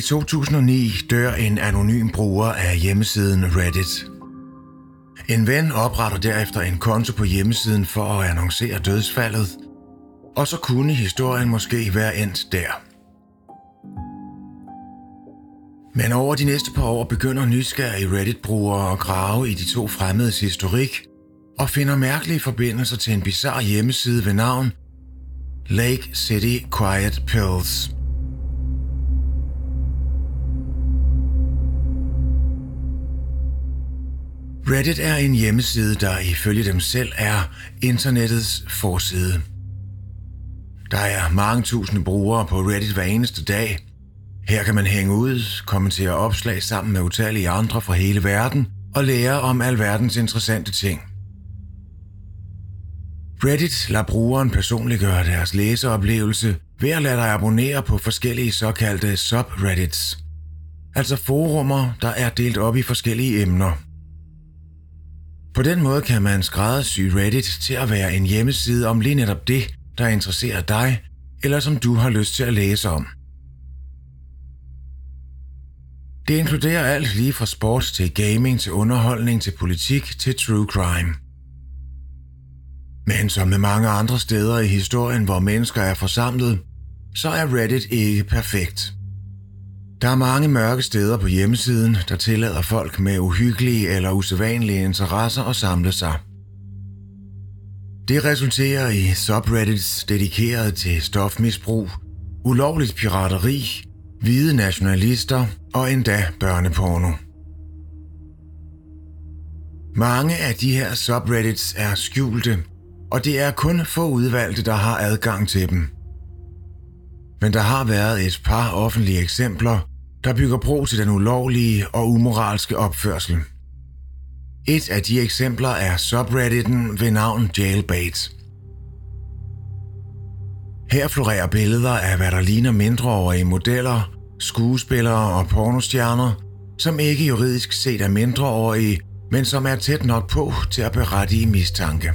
I 2009 dør en anonym bruger af hjemmesiden Reddit. En ven opretter derefter en konto på hjemmesiden for at annoncere dødsfaldet, og så kunne historien måske være endt der. Men over de næste par år begynder nysgerrige Reddit-brugere at grave i de to fremmedes historik og finder mærkelige forbindelser til en bizarre hjemmeside ved navn Lake City Quiet Pills. Reddit er en hjemmeside, der ifølge dem selv er internettets forside. Der er mange tusinde brugere på Reddit hver eneste dag. Her kan man hænge ud, kommentere opslag sammen med utallige andre fra hele verden og lære om alverdens interessante ting. Reddit lader brugeren personliggøre deres læseoplevelse ved at lade dig abonnere på forskellige såkaldte subreddits, altså forumer, der er delt op i forskellige emner. På den måde kan man skræddersy Reddit til at være en hjemmeside om lige netop det, der interesserer dig, eller som du har lyst til at læse om. Det inkluderer alt lige fra sport til gaming til underholdning til politik til true crime. Men som med mange andre steder i historien, hvor mennesker er forsamlet, så er Reddit ikke perfekt. Der er mange mørke steder på hjemmesiden, der tillader folk med uhyggelige eller usædvanlige interesser at samle sig. Det resulterer i subreddits dedikeret til stofmisbrug, ulovligt pirateri, hvide nationalister og endda børneporno. Mange af de her subreddits er skjulte, og det er kun få udvalgte, der har adgang til dem. Men der har været et par offentlige eksempler, der bygger bro til den ulovlige og umoralske opførsel. Et af de eksempler er subredditen ved navn Jailbait. Her florerer billeder af, hvad der ligner mindreårige modeller, skuespillere og pornostjerner, som ikke juridisk set er mindreårige, men som er tæt nok på til at berettige mistanke.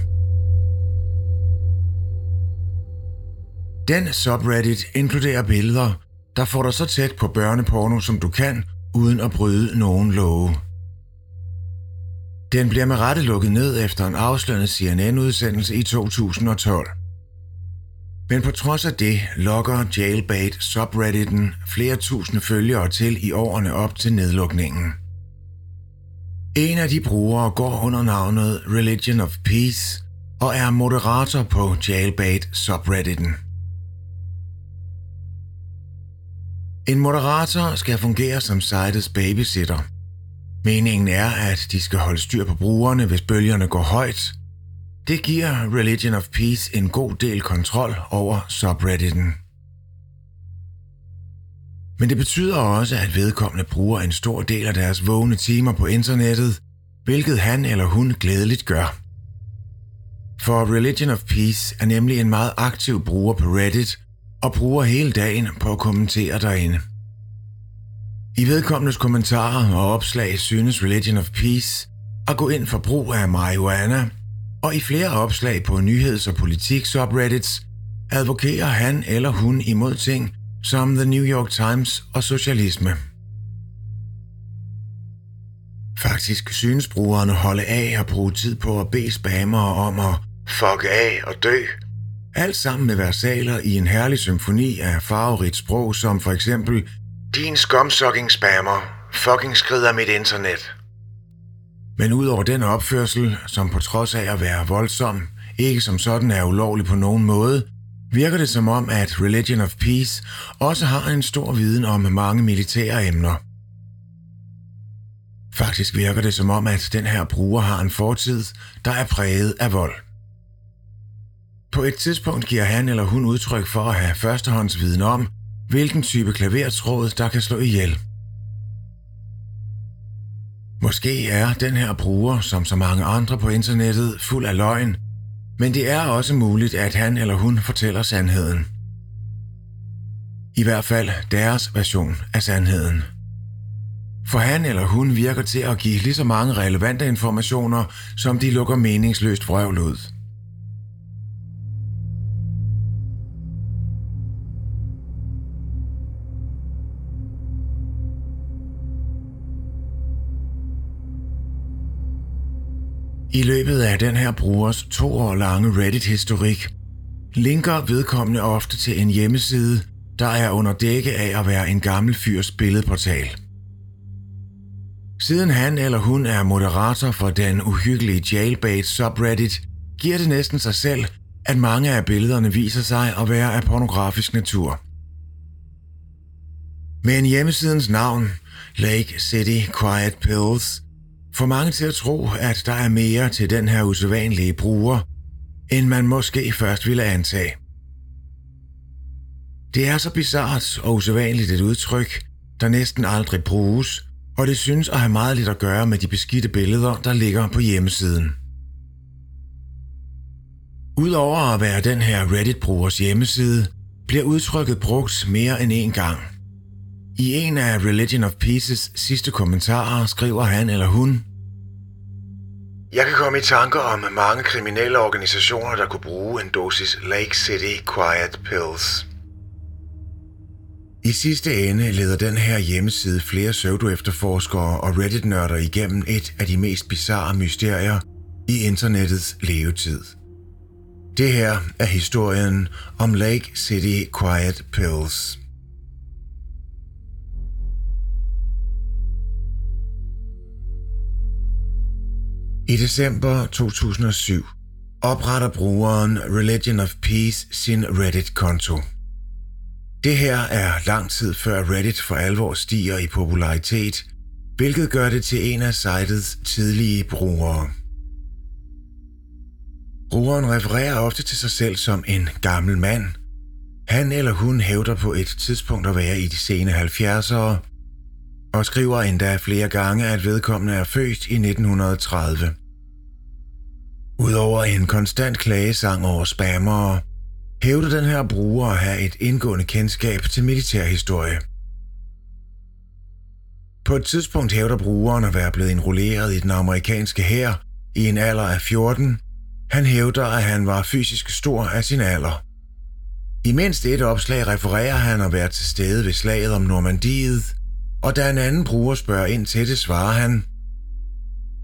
Den subreddit inkluderer billeder, der får dig så tæt på børneporno, som du kan, uden at bryde nogen love. Den bliver med rette lukket ned efter en afslørende CNN-udsendelse i 2012. Men på trods af det lokker Jailbait subredditen flere tusinde følgere til i årene op til nedlukningen. En af de brugere går under navnet Religion of Peace og er moderator på Jailbait subredditen. En moderator skal fungere som sitets babysitter. Meningen er, at de skal holde styr på brugerne, hvis bølgerne går højt. Det giver Religion of Peace en god del kontrol over subredditen. Men det betyder også, at vedkommende bruger en stor del af deres vågne timer på internettet, hvilket han eller hun glædeligt gør. For Religion of Peace er nemlig en meget aktiv bruger på Reddit, og bruger hele dagen på at kommentere derinde. I vedkommendes kommentarer og opslag synes Religion of Peace at gå ind for brug af marihuana, og i flere opslag på nyheds- og politik subreddits advokerer han eller hun imod ting som The New York Times og socialisme. Faktisk synes brugerne holde af at bruge tid på at bede spammere om at fuck af og dø, alt sammen med versaler i en herlig symfoni af farverigt sprog, som for eksempel Din skumsucking spammer, fucking skrider mit internet. Men udover den opførsel, som på trods af at være voldsom, ikke som sådan er ulovlig på nogen måde, virker det som om, at Religion of Peace også har en stor viden om mange militære emner. Faktisk virker det som om, at den her bruger har en fortid, der er præget af vold. På et tidspunkt giver han eller hun udtryk for at have førstehåndsviden om, hvilken type klavertråd, der kan slå ihjel. Måske er den her bruger, som så mange andre på internettet, fuld af løgn, men det er også muligt, at han eller hun fortæller sandheden. I hvert fald deres version af sandheden. For han eller hun virker til at give lige så mange relevante informationer, som de lukker meningsløst vrøvl ud. I løbet af den her brugers to år lange Reddit-historik, linker vedkommende ofte til en hjemmeside, der er under dække af at være en gammel fyrs billedportal. Siden han eller hun er moderator for den uhyggelige jailbait subreddit, giver det næsten sig selv, at mange af billederne viser sig at være af pornografisk natur. Men hjemmesidens navn, Lake City Quiet Pills, får mange til at tro, at der er mere til den her usædvanlige bruger, end man måske først ville antage. Det er så bizart og usædvanligt et udtryk, der næsten aldrig bruges, og det synes at have meget lidt at gøre med de beskidte billeder, der ligger på hjemmesiden. Udover at være den her Reddit-brugers hjemmeside, bliver udtrykket brugt mere end en gang. I en af Religion of Peaces sidste kommentarer skriver han eller hun, Jeg kan komme i tanker om mange kriminelle organisationer, der kunne bruge en dosis Lake City Quiet Pills. I sidste ende leder den her hjemmeside flere pseudo-efterforskere og Reddit-nørder igennem et af de mest bizarre mysterier i internettets levetid. Det her er historien om Lake City Quiet Pills. I december 2007 opretter brugeren Religion of Peace sin Reddit-konto. Det her er lang tid før Reddit for alvor stiger i popularitet, hvilket gør det til en af sitets tidlige brugere. Brugeren refererer ofte til sig selv som en gammel mand. Han eller hun hævder på et tidspunkt at være i de sene 70'ere, og skriver endda flere gange, at vedkommende er født i 1930. Udover en konstant klagesang over spammere, hævder den her bruger at have et indgående kendskab til militærhistorie. På et tidspunkt hævder brugeren at være blevet enrolleret i den amerikanske hær i en alder af 14. Han hævder, at han var fysisk stor af sin alder. I mindst et opslag refererer han at være til stede ved slaget om Normandiet, og da en anden bruger spørger ind til det, svarer han,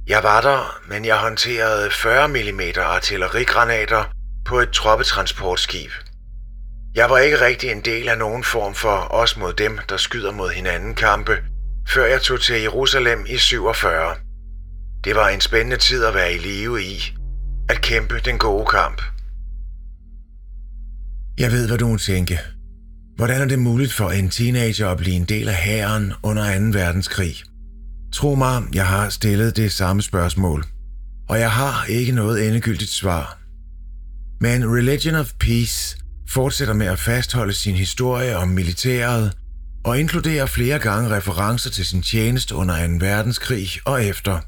Jeg var der, men jeg håndterede 40 mm artillerigranater på et troppetransportskib. Jeg var ikke rigtig en del af nogen form for os mod dem, der skyder mod hinanden kampe, før jeg tog til Jerusalem i 47. Det var en spændende tid at være i live i, at kæmpe den gode kamp. Jeg ved, hvad du må tænke. Hvordan er det muligt for en teenager at blive en del af hæren under 2. verdenskrig? Tro mig, jeg har stillet det samme spørgsmål, og jeg har ikke noget endegyldigt svar. Men Religion of Peace fortsætter med at fastholde sin historie om militæret og inkluderer flere gange referencer til sin tjeneste under 2. verdenskrig og efter.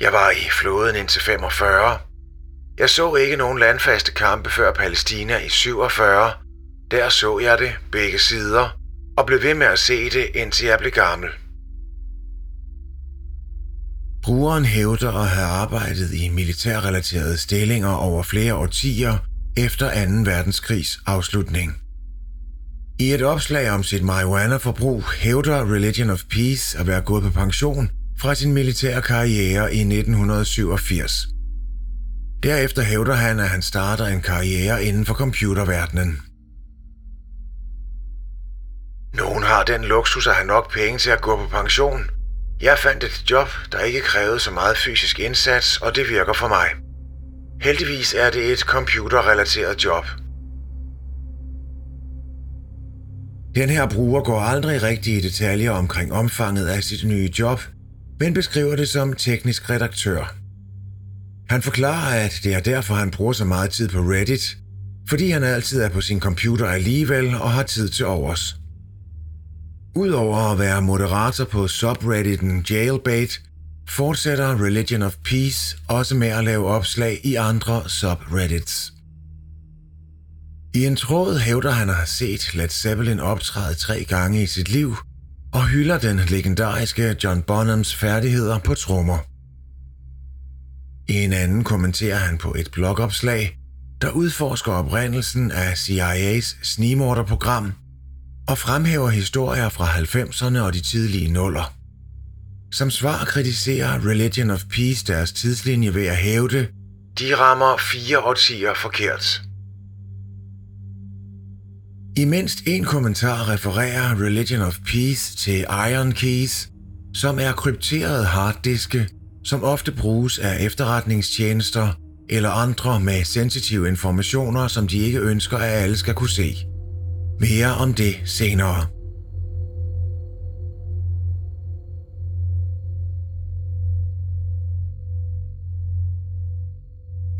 Jeg var i flåden indtil 45. Jeg så ikke nogen landfaste kampe før Palæstina i 47. Der så jeg det begge sider og blev ved med at se det indtil jeg blev gammel. Brugeren hævder at have arbejdet i militærrelaterede stillinger over flere årtier efter 2. verdenskrigs afslutning. I et opslag om sit marijuana-forbrug hævder Religion of Peace at være gået på pension fra sin militære karriere i 1987. Derefter hævder han, at han starter en karriere inden for computerverdenen. Nogen har den luksus at have nok penge til at gå på pension – jeg fandt et job, der ikke krævede så meget fysisk indsats, og det virker for mig. Heldigvis er det et computerrelateret job. Den her bruger går aldrig rigtig i detaljer omkring omfanget af sit nye job, men beskriver det som teknisk redaktør. Han forklarer, at det er derfor, han bruger så meget tid på Reddit, fordi han altid er på sin computer alligevel og har tid til overs. Udover at være moderator på subredditen Jailbait, fortsætter Religion of Peace også med at lave opslag i andre subreddits. I en tråd hævder han at have set Led Zeppelin optræde tre gange i sit liv, og hylder den legendariske John Bonhams færdigheder på trommer. I en anden kommenterer han på et blogopslag, der udforsker oprindelsen af CIA's snimorderprogram og fremhæver historier fra 90'erne og de tidlige nuller. Som svar kritiserer Religion of Peace deres tidslinje ved at hævde, de rammer fire årtier forkert. I mindst en kommentar refererer Religion of Peace til Iron Keys, som er krypterede harddiske, som ofte bruges af efterretningstjenester eller andre med sensitive informationer, som de ikke ønsker, at alle skal kunne se. Mere om det senere.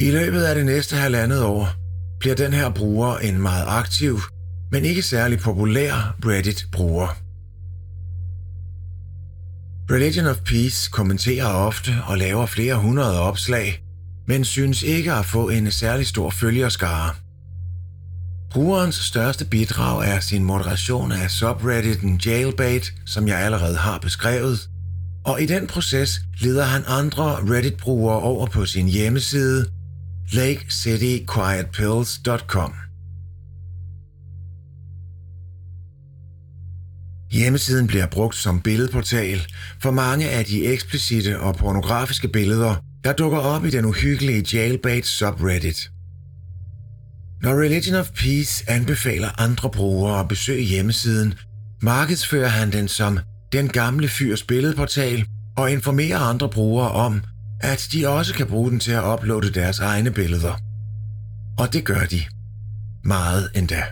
I løbet af det næste halvandet år bliver den her bruger en meget aktiv, men ikke særlig populær Reddit-bruger. Religion of Peace kommenterer ofte og laver flere hundrede opslag, men synes ikke at få en særlig stor følgerskare. Brugerens største bidrag er sin moderation af subredditen Jailbait, som jeg allerede har beskrevet, og i den proces leder han andre Reddit-brugere over på sin hjemmeside lakecityquietpills.com. Hjemmesiden bliver brugt som billedportal for mange af de eksplicite og pornografiske billeder, der dukker op i den uhyggelige jailbait subreddit. Når Religion of Peace anbefaler andre brugere at besøge hjemmesiden, markedsfører han den som den gamle fyrs billedportal og informerer andre brugere om, at de også kan bruge den til at uploade deres egne billeder. Og det gør de. Meget endda.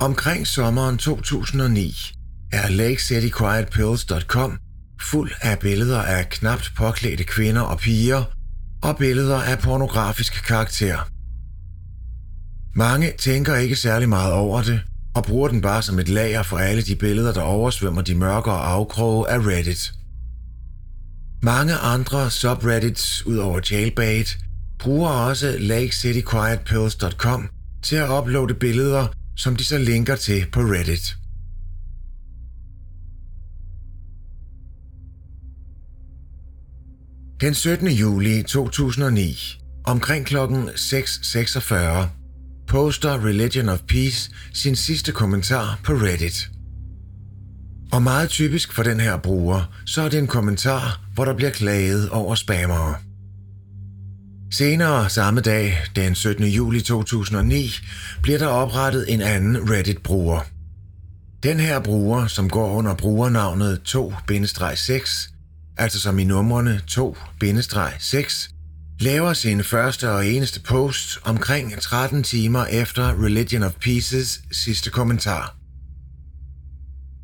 Omkring sommeren 2009 er LakeCityQuietPills.com fuld af billeder af knapt påklædte kvinder og piger og billeder af pornografisk karakter. Mange tænker ikke særlig meget over det, og bruger den bare som et lager for alle de billeder, der oversvømmer de mørkere afkroge af Reddit. Mange andre subreddits ud over Jailbait bruger også LakeCityQuietPills.com til at uploade billeder, som de så linker til på Reddit. Den 17. juli 2009, omkring klokken 6.46, poster Religion of Peace sin sidste kommentar på Reddit. Og meget typisk for den her bruger, så er det en kommentar, hvor der bliver klaget over spammere. Senere samme dag, den 17. juli 2009, bliver der oprettet en anden Reddit-bruger. Den her bruger, som går under brugernavnet 2-6, altså som i numrene 2-6, laver sin første og eneste post omkring 13 timer efter Religion of Pieces sidste kommentar.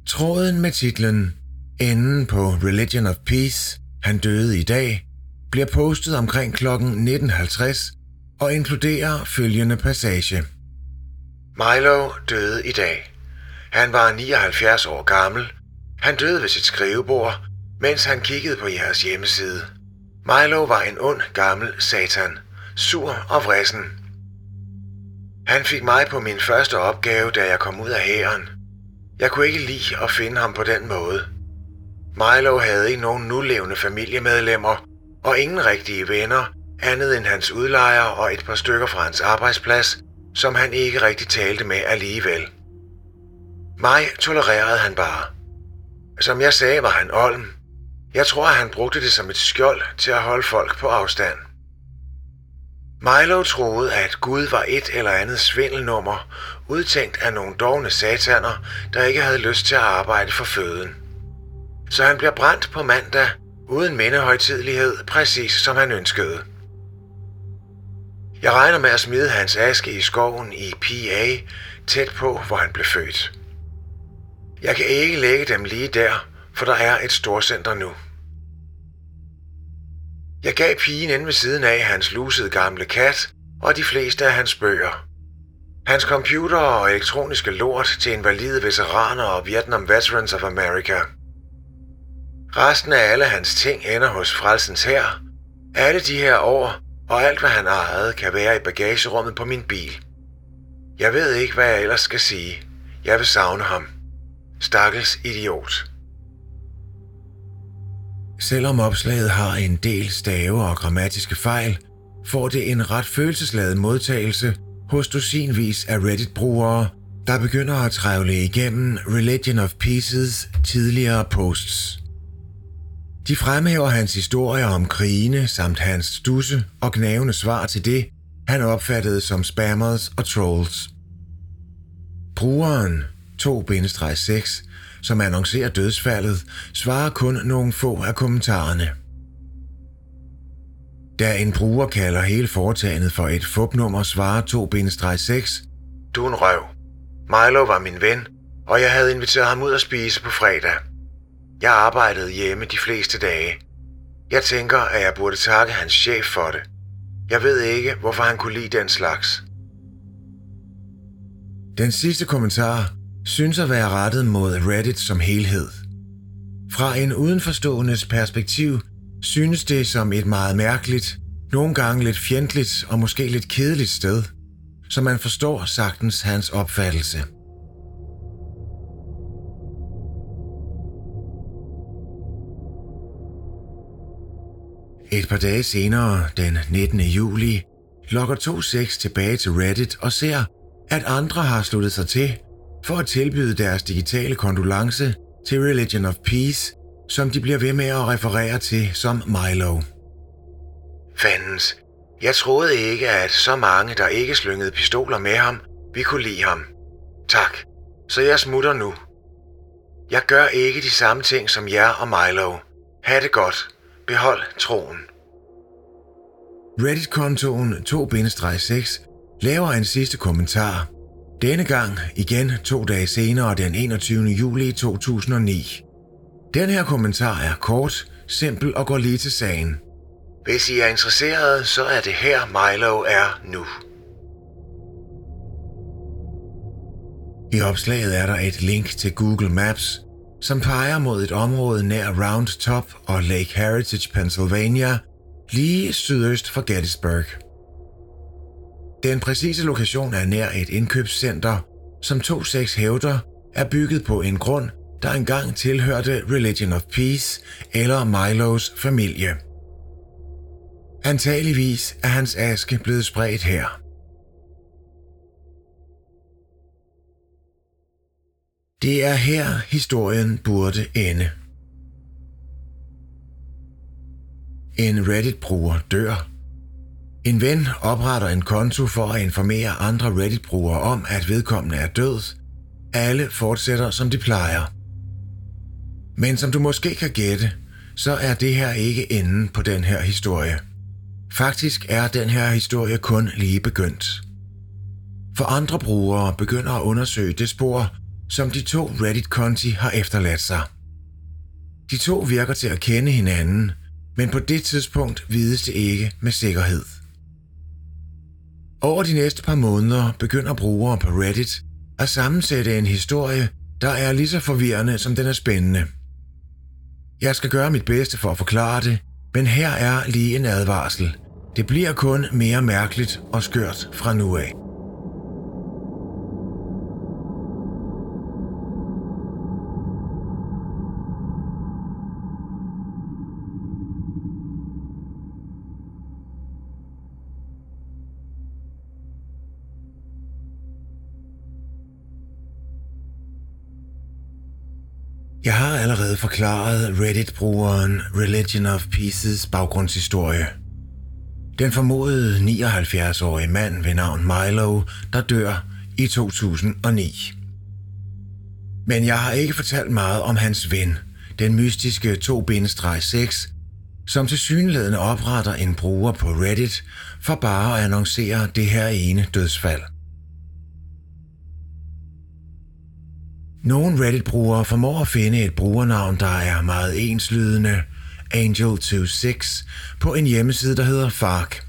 Tråden med titlen Enden på Religion of Peace, han døde i dag, bliver postet omkring kl. 19.50 og inkluderer følgende passage. Milo døde i dag. Han var 79 år gammel. Han døde ved sit skrivebord, mens han kiggede på jeres hjemmeside. Milo var en ond gammel satan, sur og vrissen. Han fik mig på min første opgave, da jeg kom ud af hæren. Jeg kunne ikke lide at finde ham på den måde. Milo havde ikke nogen nulevende familiemedlemmer, og ingen rigtige venner, andet end hans udlejer og et par stykker fra hans arbejdsplads, som han ikke rigtig talte med alligevel. Mig tolererede han bare. Som jeg sagde, var han olm, jeg tror, at han brugte det som et skjold til at holde folk på afstand. Milo troede, at Gud var et eller andet svindelnummer, udtænkt af nogle dogne sataner, der ikke havde lyst til at arbejde for føden. Så han bliver brændt på mandag, uden mindehøjtidlighed, præcis som han ønskede. Jeg regner med at smide hans aske i skoven i PA, tæt på, hvor han blev født. Jeg kan ikke lægge dem lige der, for der er et storcenter nu. Jeg gav pigen inde ved siden af hans lusede gamle kat og de fleste af hans bøger. Hans computer og elektroniske lort til invalide veteraner og Vietnam Veterans of America. Resten af alle hans ting ender hos Frelsens her. Alle de her år og alt hvad han ejede kan være i bagagerummet på min bil. Jeg ved ikke, hvad jeg ellers skal sige. Jeg vil savne ham. Stakkels idiot. Selvom opslaget har en del stave og grammatiske fejl, får det en ret følelsesladet modtagelse hos dusinvis af Reddit-brugere, der begynder at trævle igennem Religion of Pieces tidligere posts. De fremhæver hans historier om krigene samt hans stusse og gnavende svar til det, han opfattede som spammers og trolls. Brugeren 2-6, som annoncerer dødsfaldet, svarer kun nogle få af kommentarerne. Da en bruger kalder hele foretagendet for et fupnummer, svarer 2-6, Du er en røv. Milo var min ven, og jeg havde inviteret ham ud at spise på fredag. Jeg arbejdede hjemme de fleste dage. Jeg tænker, at jeg burde takke hans chef for det. Jeg ved ikke, hvorfor han kunne lide den slags. Den sidste kommentar synes at være rettet mod Reddit som helhed. Fra en udenforståendes perspektiv synes det som et meget mærkeligt, nogle gange lidt fjendtligt og måske lidt kedeligt sted, så man forstår sagtens hans opfattelse. Et par dage senere, den 19. juli, logger 2.6 tilbage til Reddit og ser, at andre har sluttet sig til for at tilbyde deres digitale kondolence til Religion of Peace, som de bliver ved med at referere til som Milo. Fandens, jeg troede ikke, at så mange, der ikke slyngede pistoler med ham, vi kunne lide ham. Tak, så jeg smutter nu. Jeg gør ikke de samme ting som jer og Milo. Ha' det godt. Behold troen. Reddit-kontoen 2-6 laver en sidste kommentar. Denne gang igen to dage senere den 21. juli 2009. Den her kommentar er kort, simpel og går lige til sagen. Hvis I er interesserede, så er det her Milo er nu. I opslaget er der et link til Google Maps, som peger mod et område nær Round Top og Lake Heritage, Pennsylvania, lige sydøst for Gettysburg. Den præcise lokation er nær et indkøbscenter, som 2.6 hævder er bygget på en grund, der engang tilhørte Religion of Peace eller Milos familie. Antageligvis er hans aske blevet spredt her. Det er her historien burde ende. En Reddit-bruger dør. En ven opretter en konto for at informere andre Reddit-brugere om, at vedkommende er død. Alle fortsætter, som de plejer. Men som du måske kan gætte, så er det her ikke enden på den her historie. Faktisk er den her historie kun lige begyndt. For andre brugere begynder at undersøge det spor, som de to Reddit-konti har efterladt sig. De to virker til at kende hinanden, men på det tidspunkt vides det ikke med sikkerhed. Over de næste par måneder begynder brugere på Reddit at sammensætte en historie, der er lige så forvirrende, som den er spændende. Jeg skal gøre mit bedste for at forklare det, men her er lige en advarsel. Det bliver kun mere mærkeligt og skørt fra nu af. Jeg har allerede forklaret Reddit-brugeren Religion of Pieces baggrundshistorie. Den formodede 79-årige mand ved navn Milo, der dør i 2009. Men jeg har ikke fortalt meget om hans ven, den mystiske 2-6, som til synlædende opretter en bruger på Reddit for bare at annoncere det her ene dødsfald. Nogle Reddit-brugere formår at finde et brugernavn, der er meget enslydende, Angel26, på en hjemmeside, der hedder Fark.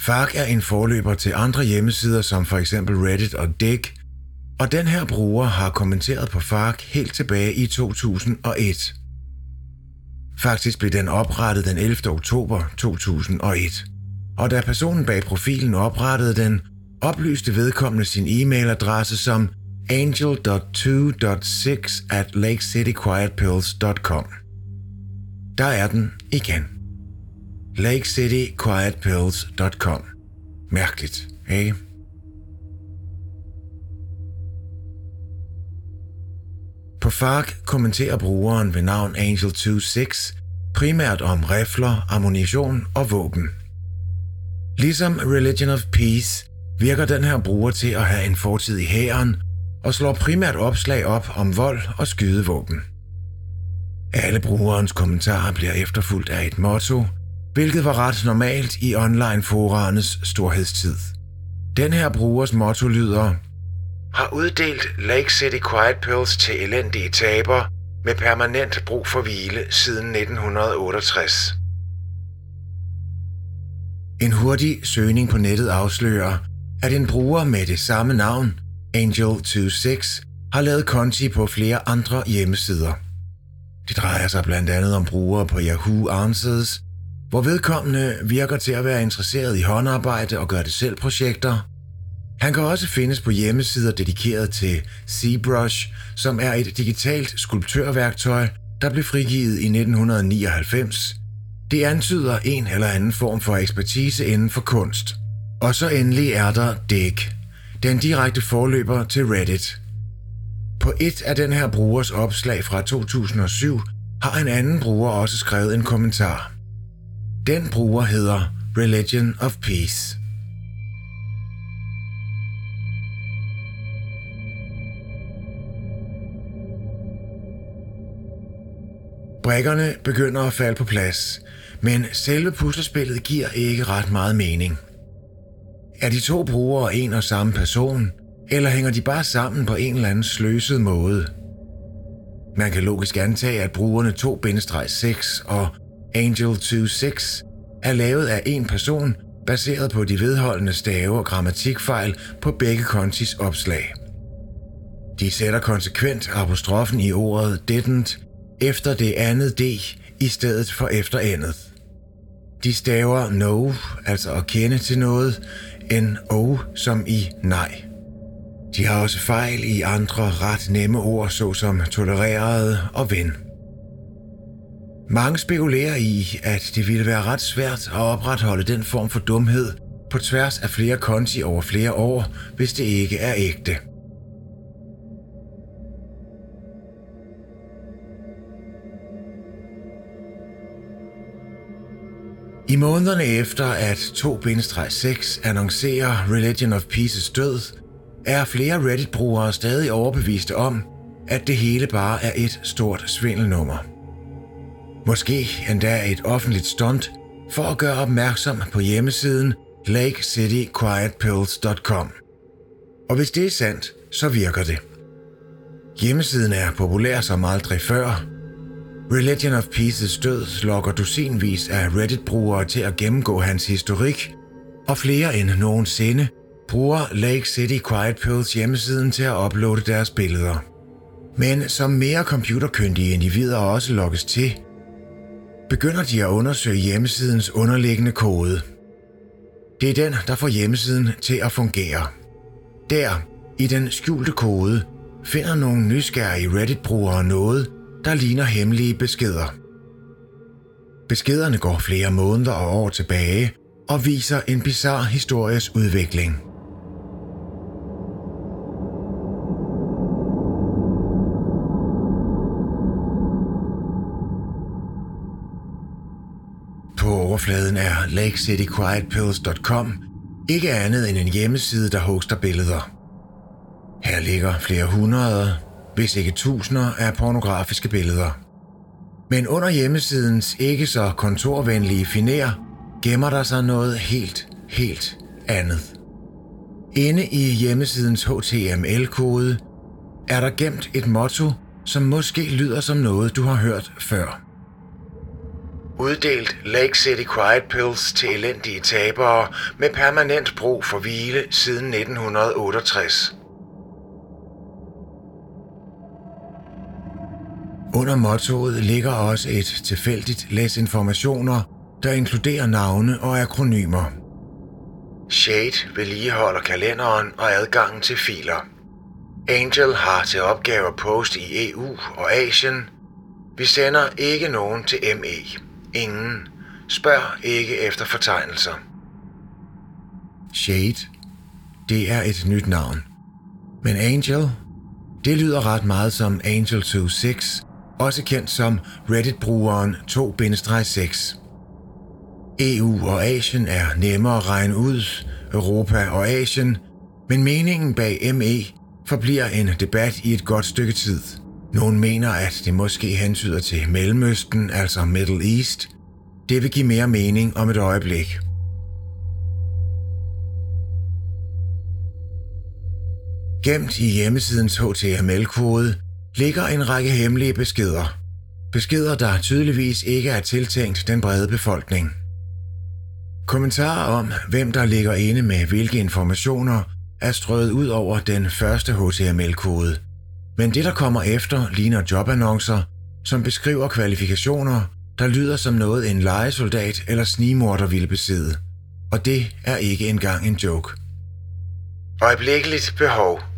Fark er en forløber til andre hjemmesider som for eksempel Reddit og Dig, og den her bruger har kommenteret på Fark helt tilbage i 2001. Faktisk blev den oprettet den 11. oktober 2001, og da personen bag profilen oprettede den, oplyste vedkommende sin e-mailadresse som angel.2.6 at lakecityquietpills.com. Der er den igen. lakecityquietpills.com. Mærkeligt, ikke? På FARC kommenterer brugeren ved navn Angel26 primært om rifler, ammunition og våben. Ligesom Religion of Peace virker den her bruger til at have en fortid i hæren og slår primært opslag op om vold og skydevåben. Alle brugerens kommentarer bliver efterfulgt af et motto, hvilket var ret normalt i online-forernes storhedstid. Den her brugers motto lyder, har uddelt Lake City Quiet Pills til elendige taber med permanent brug for hvile siden 1968. En hurtig søgning på nettet afslører, at en bruger med det samme navn, Angel26, har lavet konti på flere andre hjemmesider. Det drejer sig blandt andet om brugere på Yahoo Answers, hvor vedkommende virker til at være interesseret i håndarbejde og gør det selv projekter. Han kan også findes på hjemmesider dedikeret til ZBrush, som er et digitalt skulptørværktøj, der blev frigivet i 1999. Det antyder en eller anden form for ekspertise inden for kunst. Og så endelig er der Dig, den direkte forløber til Reddit. På et af den her brugers opslag fra 2007 har en anden bruger også skrevet en kommentar. Den bruger hedder Religion of Peace. Brækkerne begynder at falde på plads, men selve puslespillet giver ikke ret meget mening. Er de to brugere en og samme person, eller hænger de bare sammen på en eller anden sløset måde? Man kan logisk antage, at brugerne 2-6 og Angel26 er lavet af en person, baseret på de vedholdende stave- og grammatikfejl på begge kontis opslag. De sætter konsekvent apostrofen i ordet didn't efter det andet D i stedet for efter andet. De staver no, altså at kende til noget, N-O, som i nej. De har også fejl i andre ret nemme ord, såsom tolereret og ven. Mange spekulerer i, at det ville være ret svært at opretholde den form for dumhed på tværs af flere konti over flere år, hvis det ikke er ægte. I månederne efter, at 2-6 annoncerer Religion of Peace's død, er flere Reddit-brugere stadig overbeviste om, at det hele bare er et stort svindelnummer. Måske endda et offentligt stunt for at gøre opmærksom på hjemmesiden lakecityquietpills.com. Og hvis det er sandt, så virker det. Hjemmesiden er populær som aldrig før, Religion of Peace's død lokker dusinvis af Reddit-brugere til at gennemgå hans historik, og flere end nogensinde bruger Lake City Quiet Pills hjemmesiden til at uploade deres billeder. Men som mere computerkyndige individer også lokkes til, begynder de at undersøge hjemmesidens underliggende kode. Det er den, der får hjemmesiden til at fungere. Der, i den skjulte kode, finder nogle nysgerrige Reddit-brugere noget, der ligner hemmelige beskeder. Beskederne går flere måneder og år tilbage og viser en bizarre histories udvikling. På overfladen er LakeCityQuietPills.com ikke andet end en hjemmeside, der hoster billeder. Her ligger flere hundrede, hvis ikke tusinder af pornografiske billeder. Men under hjemmesidens ikke så kontorvenlige finer gemmer der sig noget helt, helt andet. Inde i hjemmesidens HTML-kode er der gemt et motto, som måske lyder som noget, du har hørt før. Uddelt Lake City Quiet Pills til elendige tabere med permanent brug for hvile siden 1968. Under mottoet ligger også et tilfældigt læs informationer, der inkluderer navne og akronymer. Shade vedligeholder kalenderen og adgangen til filer. Angel har til opgave at poste i EU og Asien. Vi sender ikke nogen til ME. Ingen. Spørg ikke efter fortegnelser. Shade. Det er et nyt navn. Men Angel? Det lyder ret meget som Angel26, også kendt som Reddit-brugeren 2-6. EU og Asien er nemmere at regne ud, Europa og Asien, men meningen bag ME forbliver en debat i et godt stykke tid. Nogle mener, at det måske hentyder til Mellemøsten, altså Middle East. Det vil give mere mening om et øjeblik. Gemt i hjemmesidens HTML-kode ligger en række hemmelige beskeder. Beskeder, der tydeligvis ikke er tiltænkt den brede befolkning. Kommentarer om, hvem der ligger inde med hvilke informationer, er strøget ud over den første HTML-kode. Men det, der kommer efter, ligner jobannoncer, som beskriver kvalifikationer, der lyder som noget en legesoldat eller snigmorder ville besidde. Og det er ikke engang en joke. Øjeblikkeligt behov.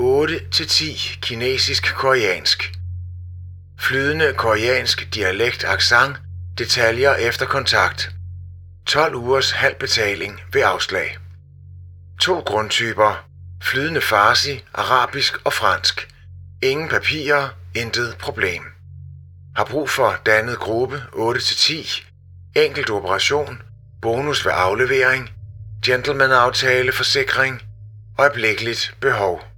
8-10 kinesisk-koreansk. Flydende koreansk dialekt accent, detaljer efter kontakt. 12 ugers halv betaling ved afslag. To grundtyper. Flydende farsi, arabisk og fransk. Ingen papirer, intet problem. Har brug for dannet gruppe 8-10. Enkelt operation. Bonus ved aflevering. Gentleman-aftale, forsikring. Øjeblikkeligt behov.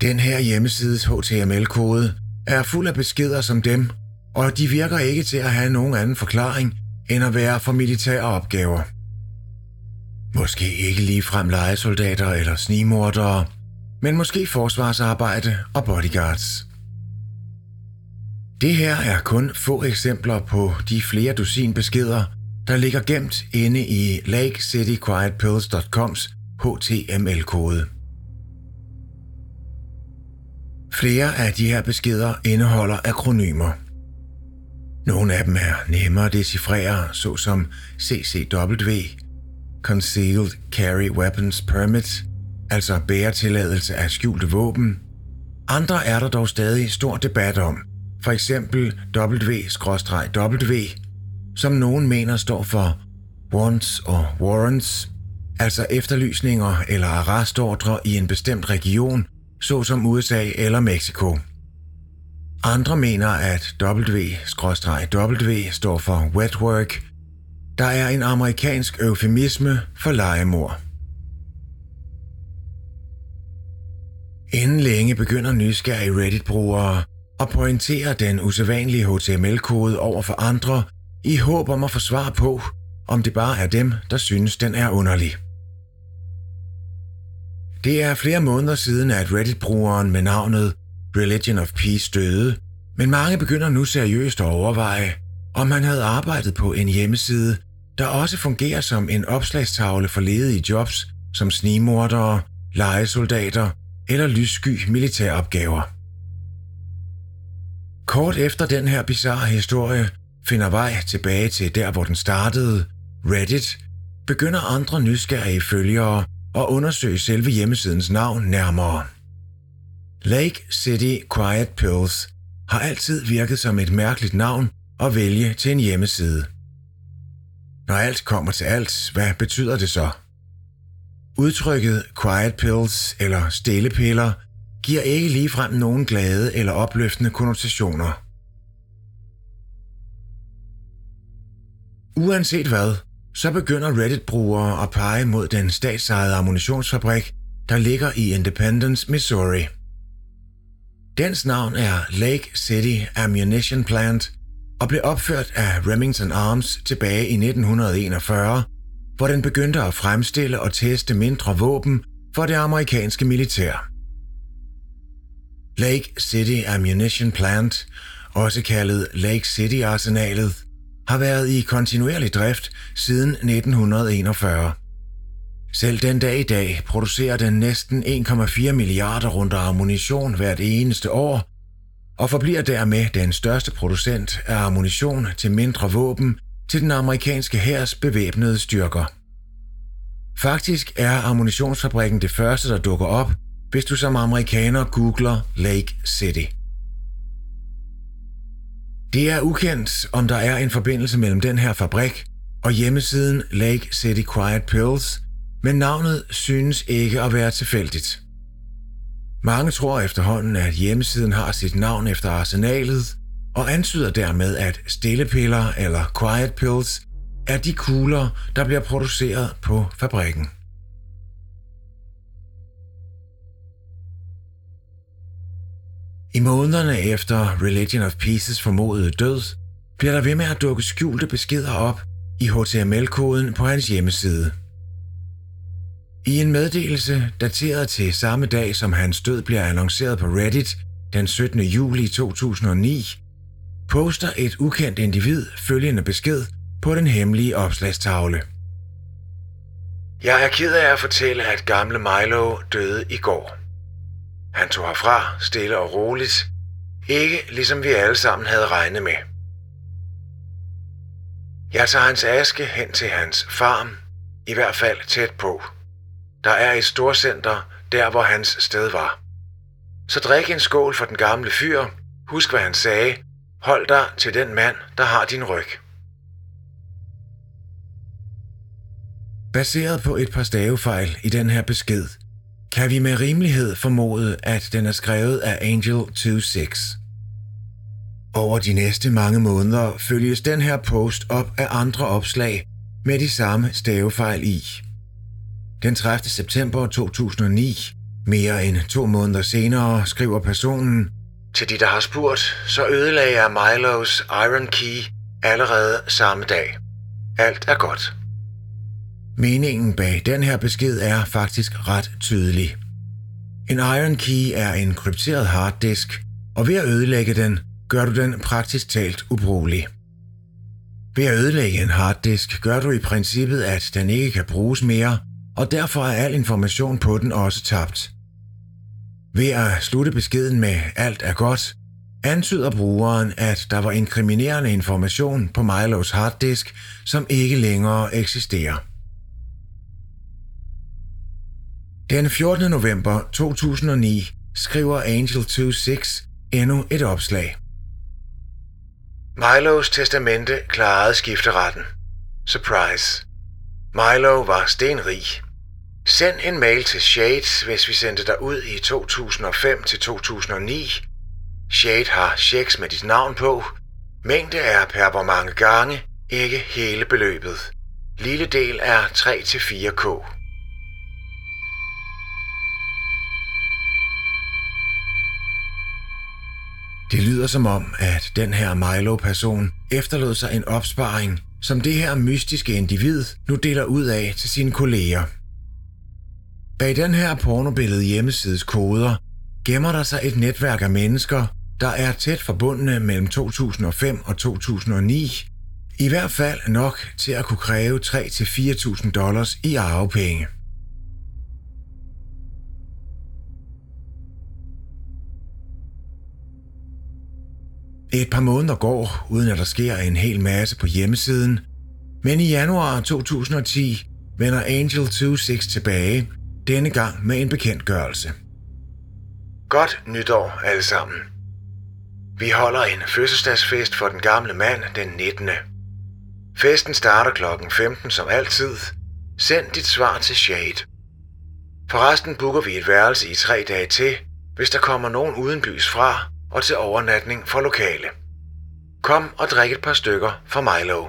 Den her hjemmesides HTML-kode er fuld af beskeder som dem, og de virker ikke til at have nogen anden forklaring end at være for militære opgaver. Måske ikke lige frem legesoldater eller snimordere, men måske forsvarsarbejde og bodyguards. Det her er kun få eksempler på de flere dusin beskeder, der ligger gemt inde i lakecityquietpills.coms HTML-kode. Flere af de her beskeder indeholder akronymer. Nogle af dem er nemmere at decifrere, såsom CCW, Concealed Carry Weapons Permit, altså bæretilladelse af skjulte våben. Andre er der dog stadig stor debat om, for eksempel W-W, som nogen mener står for wants og warrants, altså efterlysninger eller arrestordre i en bestemt region, såsom USA eller Mexico. Andre mener, at W-W står for wet work, der er en amerikansk eufemisme for legemord. Inden længe begynder nysgerrige Reddit-brugere at pointere den usædvanlige HTML-kode over for andre i håb om at få svar på, om det bare er dem, der synes, den er underlig. Det er flere måneder siden, at Reddit-brugeren med navnet Religion of Peace døde, men mange begynder nu seriøst at overveje, om han havde arbejdet på en hjemmeside, der også fungerer som en opslagstavle for ledige jobs som snimordere, legesoldater eller lyssky militæropgaver. Kort efter den her bizarre historie finder vej tilbage til der, hvor den startede, Reddit, begynder andre nysgerrige følgere og undersøge selve hjemmesidens navn nærmere. Lake City Quiet Pills har altid virket som et mærkeligt navn at vælge til en hjemmeside. Når alt kommer til alt, hvad betyder det så? Udtrykket quiet pills eller stillepiller giver ikke ligefrem nogen glade eller opløftende konnotationer. Uanset hvad, så begynder Reddit-brugere at pege mod den statsejede ammunitionsfabrik, der ligger i Independence, Missouri. Dens navn er Lake City Ammunition Plant og blev opført af Remington Arms tilbage i 1941, hvor den begyndte at fremstille og teste mindre våben for det amerikanske militær. Lake City Ammunition Plant, også kaldet Lake City Arsenalet, har været i kontinuerlig drift siden 1941. Selv den dag i dag producerer den næsten 1,4 milliarder runder ammunition hvert eneste år, og forbliver dermed den største producent af ammunition til mindre våben til den amerikanske hærs bevæbnede styrker. Faktisk er ammunitionsfabrikken det første, der dukker op, hvis du som amerikaner googler Lake City. Det er ukendt, om der er en forbindelse mellem den her fabrik og hjemmesiden Lake City Quiet Pills, men navnet synes ikke at være tilfældigt. Mange tror efterhånden, at hjemmesiden har sit navn efter arsenalet, og antyder dermed, at stillepiller eller quiet pills er de kugler, der bliver produceret på fabrikken. I månederne efter Religion of Pieces formodede død, bliver der ved med at dukke skjulte beskeder op i HTML-koden på hans hjemmeside. I en meddelelse, dateret til samme dag som hans død bliver annonceret på Reddit den 17. juli 2009, poster et ukendt individ følgende besked på den hemmelige opslagstavle. Jeg er ked af at fortælle, at gamle Milo døde i går. Han tog herfra stille og roligt, ikke ligesom vi alle sammen havde regnet med. Jeg tager hans aske hen til hans farm, i hvert fald tæt på. Der er et storcenter der, hvor hans sted var. Så drik en skål for den gamle fyr. Husk, hvad han sagde. Hold dig til den mand, der har din ryg. Baseret på et par stavefejl i den her besked, kan vi med rimelighed formode, at den er skrevet af Angel 26. Over de næste mange måneder følges den her post op af andre opslag med de samme stavefejl i. Den 30. september 2009, mere end to måneder senere, skriver personen, til de, der har spurgt, så ødelagde jeg Milos Iron Key allerede samme dag. Alt er godt. Meningen bag den her besked er faktisk ret tydelig. En Iron Key er en krypteret harddisk, og ved at ødelægge den, gør du den praktisk talt ubrugelig. Ved at ødelægge en harddisk gør du i princippet, at den ikke kan bruges mere, og derfor er al information på den også tabt. Ved at slutte beskeden med alt er godt, antyder brugeren, at der var inkriminerende information på Milos harddisk, som ikke længere eksisterer. Den 14. november 2009 skriver Angel26 endnu et opslag. Milos testamente klarede skifteretten. Surprise. Milo var stenrig. Send en mail til Shade, hvis vi sendte dig ud i 2005 til 2009. Shade har checks med dit navn på. Mængde er per hvor mange gange, ikke hele beløbet. Lille del er 3-4k. Det lyder som om, at den her Milo-person efterlod sig en opsparing, som det her mystiske individ nu deler ud af til sine kolleger. Bag den her pornobillede hjemmesides koder gemmer der sig et netværk af mennesker, der er tæt forbundne mellem 2005 og 2009, i hvert fald nok til at kunne kræve 3-4.000 dollars i arvepenge. Et par måneder går, uden at der sker en hel masse på hjemmesiden, men i januar 2010 vender Angel 26 tilbage, denne gang med en bekendtgørelse. Godt nytår alle sammen. Vi holder en fødselsdagsfest for den gamle mand den 19. Festen starter klokken 15 som altid. Send dit svar til Shade. Forresten booker vi et værelse i tre dage til, hvis der kommer nogen uden bys fra, og til overnatning for lokale. Kom og drik et par stykker for Milo.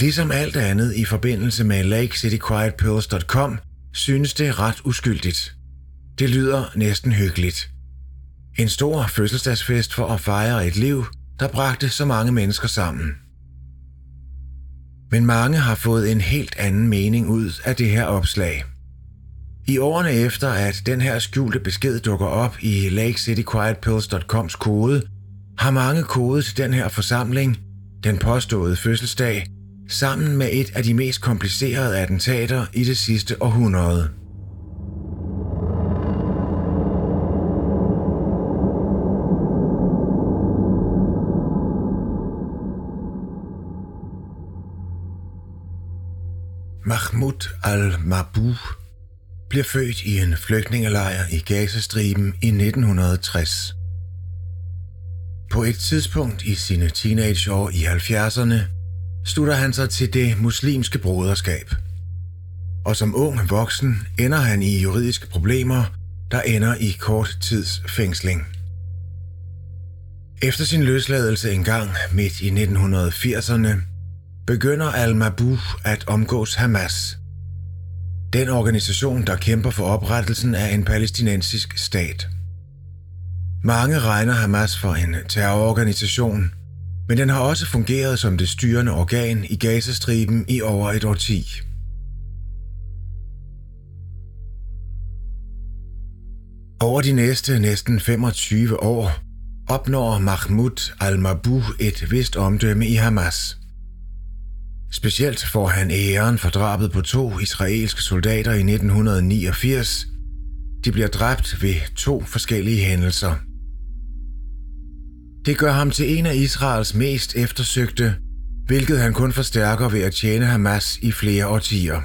Ligesom alt andet i forbindelse med LakeCityQuietPills.com, synes det ret uskyldigt. Det lyder næsten hyggeligt. En stor fødselsdagsfest for at fejre et liv, der bragte så mange mennesker sammen. Men mange har fået en helt anden mening ud af det her opslag – i årene efter, at den her skjulte besked dukker op i LakeCityQuietPills.coms kode, har mange kodet til den her forsamling, den påståede fødselsdag, sammen med et af de mest komplicerede attentater i det sidste århundrede. Mahmoud al-Mabou bliver født i en flygtningelejr i Gazastriben i 1960. På et tidspunkt i sine teenageår i 70'erne slutter han sig til det muslimske broderskab. Og som ung voksen ender han i juridiske problemer der ender i kort tids fængsling. Efter sin løsladelse engang midt i 1980'erne, begynder al-Mabou at omgås Hamas. Den organisation, der kæmper for oprettelsen af en palæstinensisk stat. Mange regner Hamas for en terrororganisation, men den har også fungeret som det styrende organ i Gazastriben i over et årti. Over de næste næsten 25 år opnår Mahmoud al-Mabou et vist omdømme i Hamas. Specielt får han æren for drabet på to israelske soldater i 1989. De bliver dræbt ved to forskellige hændelser. Det gør ham til en af Israels mest eftersøgte, hvilket han kun forstærker ved at tjene Hamas i flere årtier.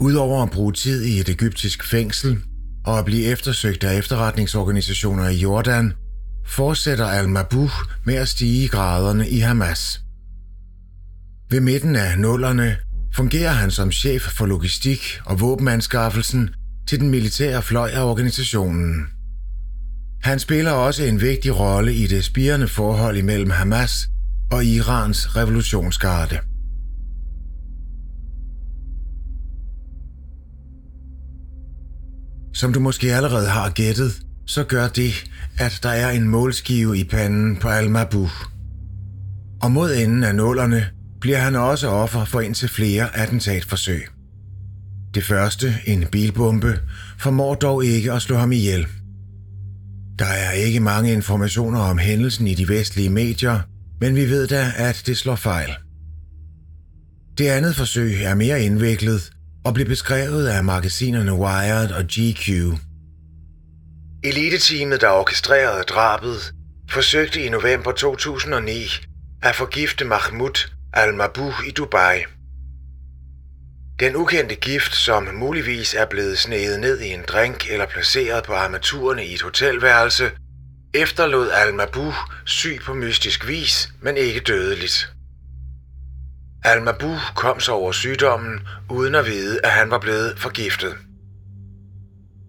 Udover at bruge tid i et egyptisk fængsel og at blive eftersøgt af efterretningsorganisationer i Jordan, fortsætter al-Mabouh med at stige i graderne i Hamas. Ved midten af nullerne fungerer han som chef for logistik og våbenanskaffelsen til den militære fløj af organisationen. Han spiller også en vigtig rolle i det spirende forhold imellem Hamas og Irans revolutionsgarde. Som du måske allerede har gættet, så gør det, at der er en målskive i panden på Almabu. Og mod enden af nålerne bliver han også offer for indtil flere attentatforsøg. Det første, en bilbombe, formår dog ikke at slå ham ihjel. Der er ikke mange informationer om hændelsen i de vestlige medier, men vi ved da, at det slår fejl. Det andet forsøg er mere indviklet og blev beskrevet af magasinerne Wired og GQ. Eliteteamet, der orkestrerede drabet, forsøgte i november 2009 at forgifte Mahmoud al-Mabou i Dubai. Den ukendte gift, som muligvis er blevet sneget ned i en drink eller placeret på armaturerne i et hotelværelse, efterlod al-Mabou syg på mystisk vis, men ikke dødeligt. Al-Mabou kom så over sygdommen, uden at vide, at han var blevet forgiftet.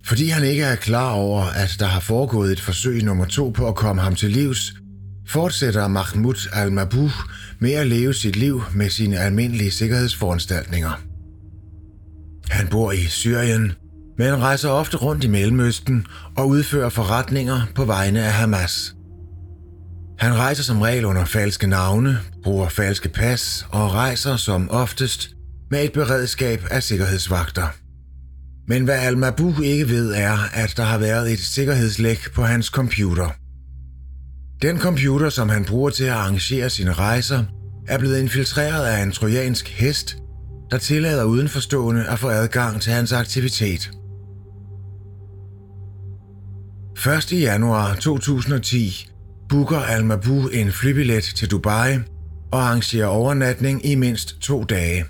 Fordi han ikke er klar over, at der har foregået et forsøg nummer to på at komme ham til livs, fortsætter Mahmoud al-Mabou med at leve sit liv med sine almindelige sikkerhedsforanstaltninger. Han bor i Syrien, men rejser ofte rundt i Mellemøsten og udfører forretninger på vegne af Hamas. Han rejser som regel under falske navne, bruger falske pas og rejser som oftest med et beredskab af sikkerhedsvagter. Men hvad al ikke ved er, at der har været et sikkerhedslæk på hans computer. Den computer, som han bruger til at arrangere sine rejser, er blevet infiltreret af en trojansk hest, der tillader udenforstående at få adgang til hans aktivitet. 1. januar 2010 booker al en flybillet til Dubai og arrangerer overnatning i mindst to dage.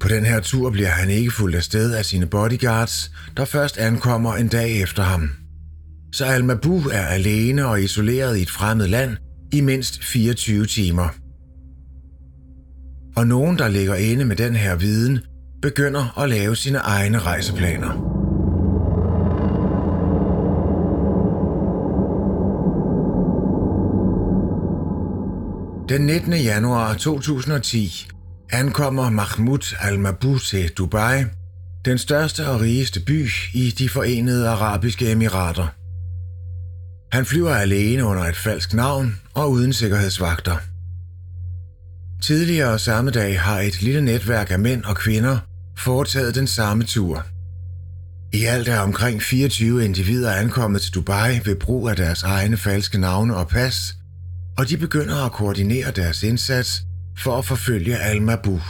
På den her tur bliver han ikke fuldt afsted af sine bodyguards, der først ankommer en dag efter ham. Så Al-Mabu er alene og isoleret i et fremmed land i mindst 24 timer. Og nogen, der ligger inde med den her viden, begynder at lave sine egne rejseplaner. Den 19. januar 2010 ankommer Mahmoud al-Mabou til Dubai, den største og rigeste by i de forenede arabiske emirater. Han flyver alene under et falsk navn og uden sikkerhedsvagter. Tidligere samme dag har et lille netværk af mænd og kvinder foretaget den samme tur. I alt er omkring 24 individer ankommet til Dubai ved brug af deres egne falske navne og pas, og de begynder at koordinere deres indsats for at forfølge Al-Mabou.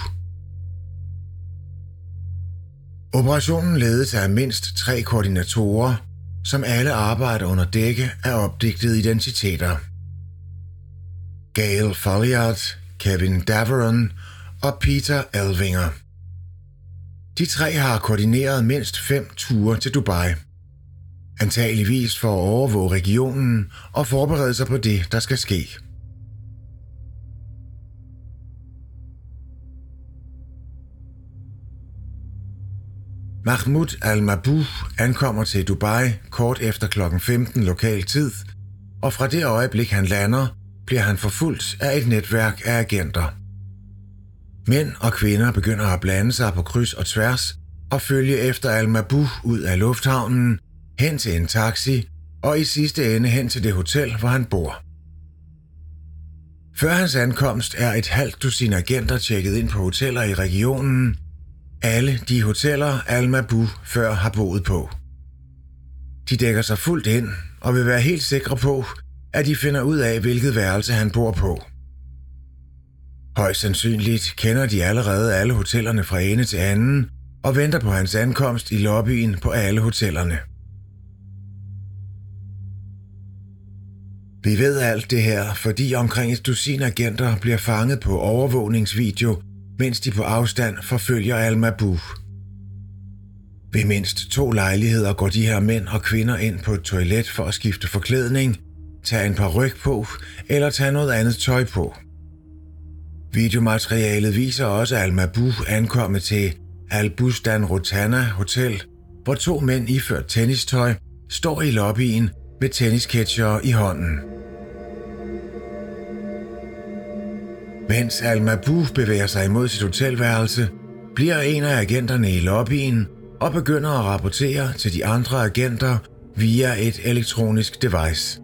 Operationen ledes af mindst tre koordinatorer, som alle arbejder under dække af opdigtede identiteter. Gail Folliard, Kevin Daveron og Peter Elvinger. De tre har koordineret mindst fem ture til Dubai. Antageligvis for at overvåge regionen og forberede sig på det, der skal ske. Mahmoud al-Mabou ankommer til Dubai kort efter kl. 15 lokal tid, og fra det øjeblik han lander, bliver han forfulgt af et netværk af agenter. Mænd og kvinder begynder at blande sig på kryds og tværs og følge efter al-Mabou ud af lufthavnen, hen til en taxi og i sidste ende hen til det hotel, hvor han bor. Før hans ankomst er et halvt dusin agenter tjekket ind på hoteller i regionen. Alle de hoteller, Alma Bu før har boet på. De dækker sig fuldt ind og vil være helt sikre på, at de finder ud af, hvilket værelse han bor på. Højst sandsynligt kender de allerede alle hotellerne fra ende til anden og venter på hans ankomst i lobbyen på alle hotellerne. Vi ved alt det her, fordi omkring et dusin agenter bliver fanget på overvågningsvideo, mens de på afstand forfølger Al-Mabou. Ved mindst to lejligheder går de her mænd og kvinder ind på et toilet for at skifte forklædning, tage en par ryg på eller tage noget andet tøj på. Videomaterialet viser også Al-Mabou ankomme til Al-Bustan Rotana Hotel, hvor to mænd iført tennistøj står i lobbyen med tennisketchere i hånden. Mens Al-Mabou bevæger sig imod sit hotelværelse, bliver en af agenterne i lobbyen og begynder at rapportere til de andre agenter via et elektronisk device.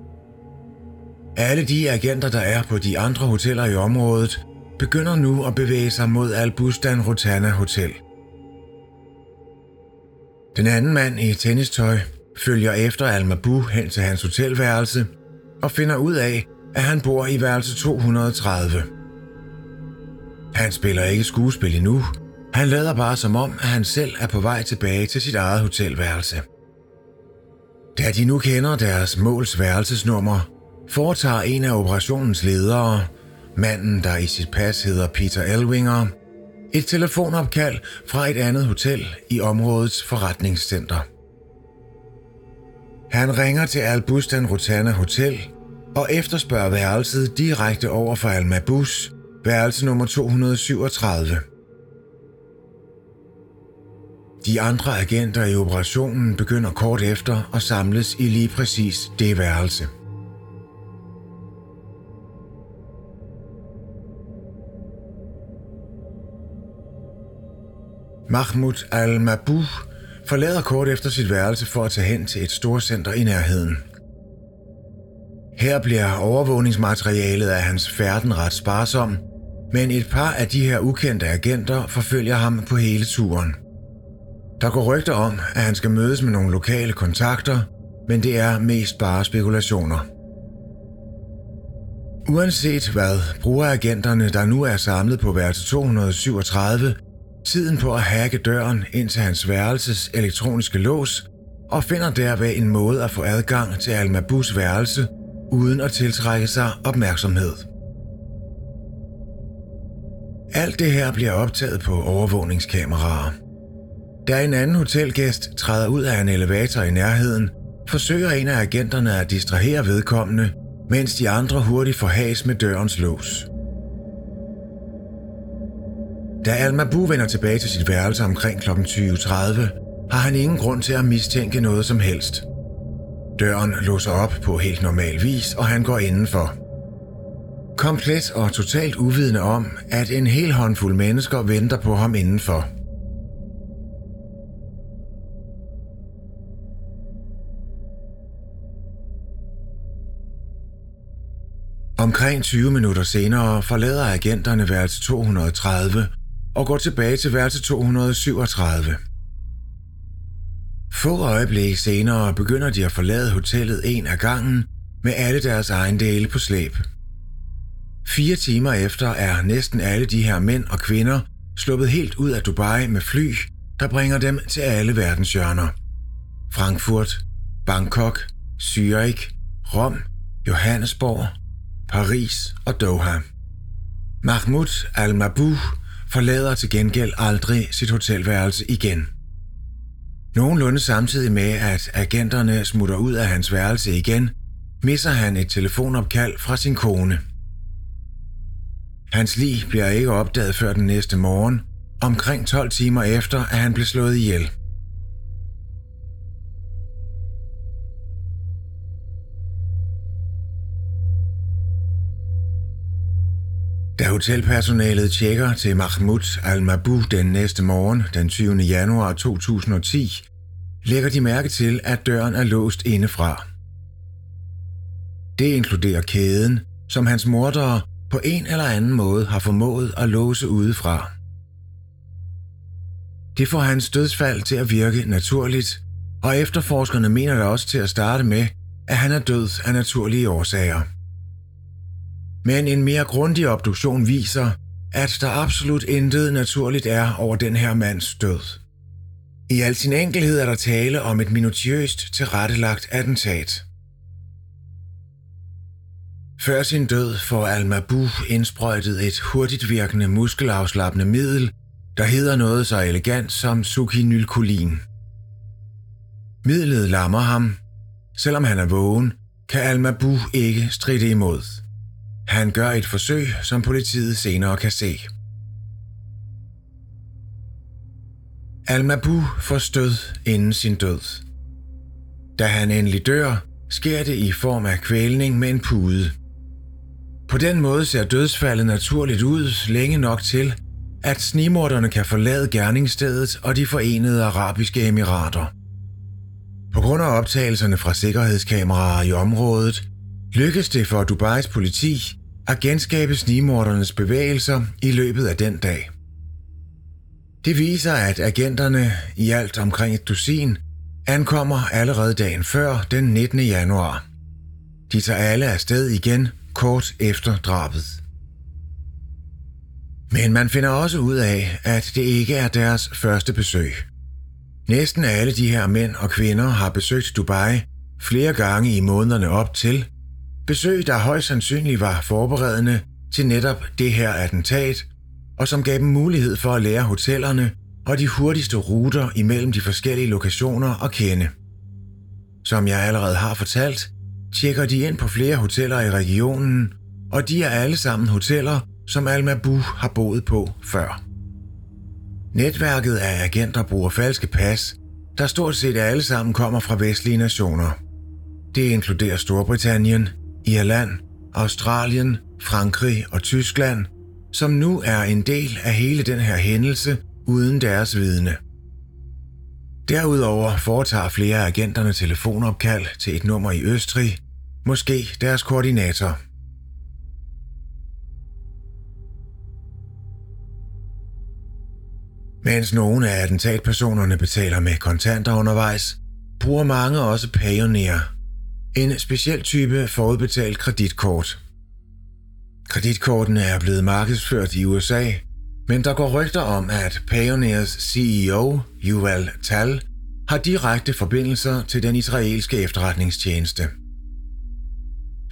Alle de agenter, der er på de andre hoteller i området, begynder nu at bevæge sig mod Al-Bustan Rotana Hotel. Den anden mand i tennistøj følger efter Al-Mabou hen til hans hotelværelse og finder ud af, at han bor i værelse 230. Han spiller ikke skuespil endnu. Han lader bare som om, at han selv er på vej tilbage til sit eget hotelværelse. Da de nu kender deres måls værelsesnummer, foretager en af operationens ledere, manden der i sit pas hedder Peter Elwinger, et telefonopkald fra et andet hotel i områdets forretningscenter. Han ringer til Albustan Rotana Hotel og efterspørger værelset direkte over for Al Mabus, værelse nummer 237. De andre agenter i operationen begynder kort efter at samles i lige præcis det værelse. Mahmoud al-Mabou forlader kort efter sit værelse for at tage hen til et storcenter i nærheden. Her bliver overvågningsmaterialet af hans færden ret sparsom, men et par af de her ukendte agenter forfølger ham på hele turen. Der går rygter om, at han skal mødes med nogle lokale kontakter, men det er mest bare spekulationer. Uanset hvad, bruger agenterne, der nu er samlet på værelse 237, tiden på at hacke døren ind til hans værelses elektroniske lås og finder derved en måde at få adgang til Almabus værelse uden at tiltrække sig opmærksomhed. Alt det her bliver optaget på overvågningskameraer. Da en anden hotelgæst træder ud af en elevator i nærheden, forsøger en af agenterne at distrahere vedkommende, mens de andre hurtigt får has med dørens lås. Da Al-Mabu vender tilbage til sit værelse omkring kl. 20.30, har han ingen grund til at mistænke noget som helst. Døren låser op på helt normal vis, og han går indenfor. Komplet og totalt uvidende om, at en hel håndfuld mennesker venter på ham indenfor. Omkring 20 minutter senere forlader agenterne værelse 230 og går tilbage til værelse 237. Få øjeblikke senere begynder de at forlade hotellet en af gangen med alle deres ejendele på slæb. Fire timer efter er næsten alle de her mænd og kvinder sluppet helt ud af Dubai med fly, der bringer dem til alle verdens hjørner. Frankfurt, Bangkok, Zürich, Rom, Johannesborg, Paris og Doha. Mahmoud al-Mabou forlader til gengæld aldrig sit hotelværelse igen. Nogenlunde samtidig med, at agenterne smutter ud af hans værelse igen, misser han et telefonopkald fra sin kone. Hans lig bliver ikke opdaget før den næste morgen, omkring 12 timer efter, at han blev slået ihjel. Da hotelpersonalet tjekker til Mahmoud al-Mabu den næste morgen, den 20. januar 2010, lægger de mærke til, at døren er låst indefra. Det inkluderer kæden, som hans mordere på en eller anden måde har formået at låse udefra. Det får hans dødsfald til at virke naturligt, og efterforskerne mener det også til at starte med, at han er død af naturlige årsager. Men en mere grundig obduktion viser, at der absolut intet naturligt er over den her mands død. I al sin enkelhed er der tale om et minutiøst tilrettelagt attentat. Før sin død får Al-Mabou indsprøjtet et hurtigt virkende muskelafslappende middel, der hedder noget så elegant som sukinylkolin. Midlet lammer ham. Selvom han er vågen, kan Al-Mabou ikke stride imod. Han gør et forsøg, som politiet senere kan se. al får stød inden sin død. Da han endelig dør, sker det i form af kvælning med en pude. På den måde ser dødsfaldet naturligt ud længe nok til, at snimorderne kan forlade gerningsstedet og de forenede arabiske emirater. På grund af optagelserne fra sikkerhedskameraer i området, lykkedes det for Dubais politi at genskabe snimordernes bevægelser i løbet af den dag. Det viser, at agenterne i alt omkring et dusin ankommer allerede dagen før den 19. januar. De tager alle afsted igen kort efter drabet. Men man finder også ud af, at det ikke er deres første besøg. Næsten alle de her mænd og kvinder har besøgt Dubai flere gange i månederne op til. Besøg, der højst sandsynligt var forberedende til netop det her attentat, og som gav dem mulighed for at lære hotellerne og de hurtigste ruter imellem de forskellige lokationer at kende. Som jeg allerede har fortalt, tjekker de ind på flere hoteller i regionen, og de er alle sammen hoteller, som Alma Bu har boet på før. Netværket af agenter bruger falske pas, der stort set alle sammen kommer fra vestlige nationer. Det inkluderer Storbritannien, Irland, Australien, Frankrig og Tyskland, som nu er en del af hele den her hændelse uden deres vidne. Derudover foretager flere af agenterne telefonopkald til et nummer i Østrig, måske deres koordinator. Mens nogle af attentatpersonerne betaler med kontanter undervejs, bruger mange også Payoneer, en speciel type forudbetalt kreditkort. Kreditkortene er blevet markedsført i USA, men der går rygter om, at Payoneers CEO, Yuval Tal, har direkte forbindelser til den israelske efterretningstjeneste.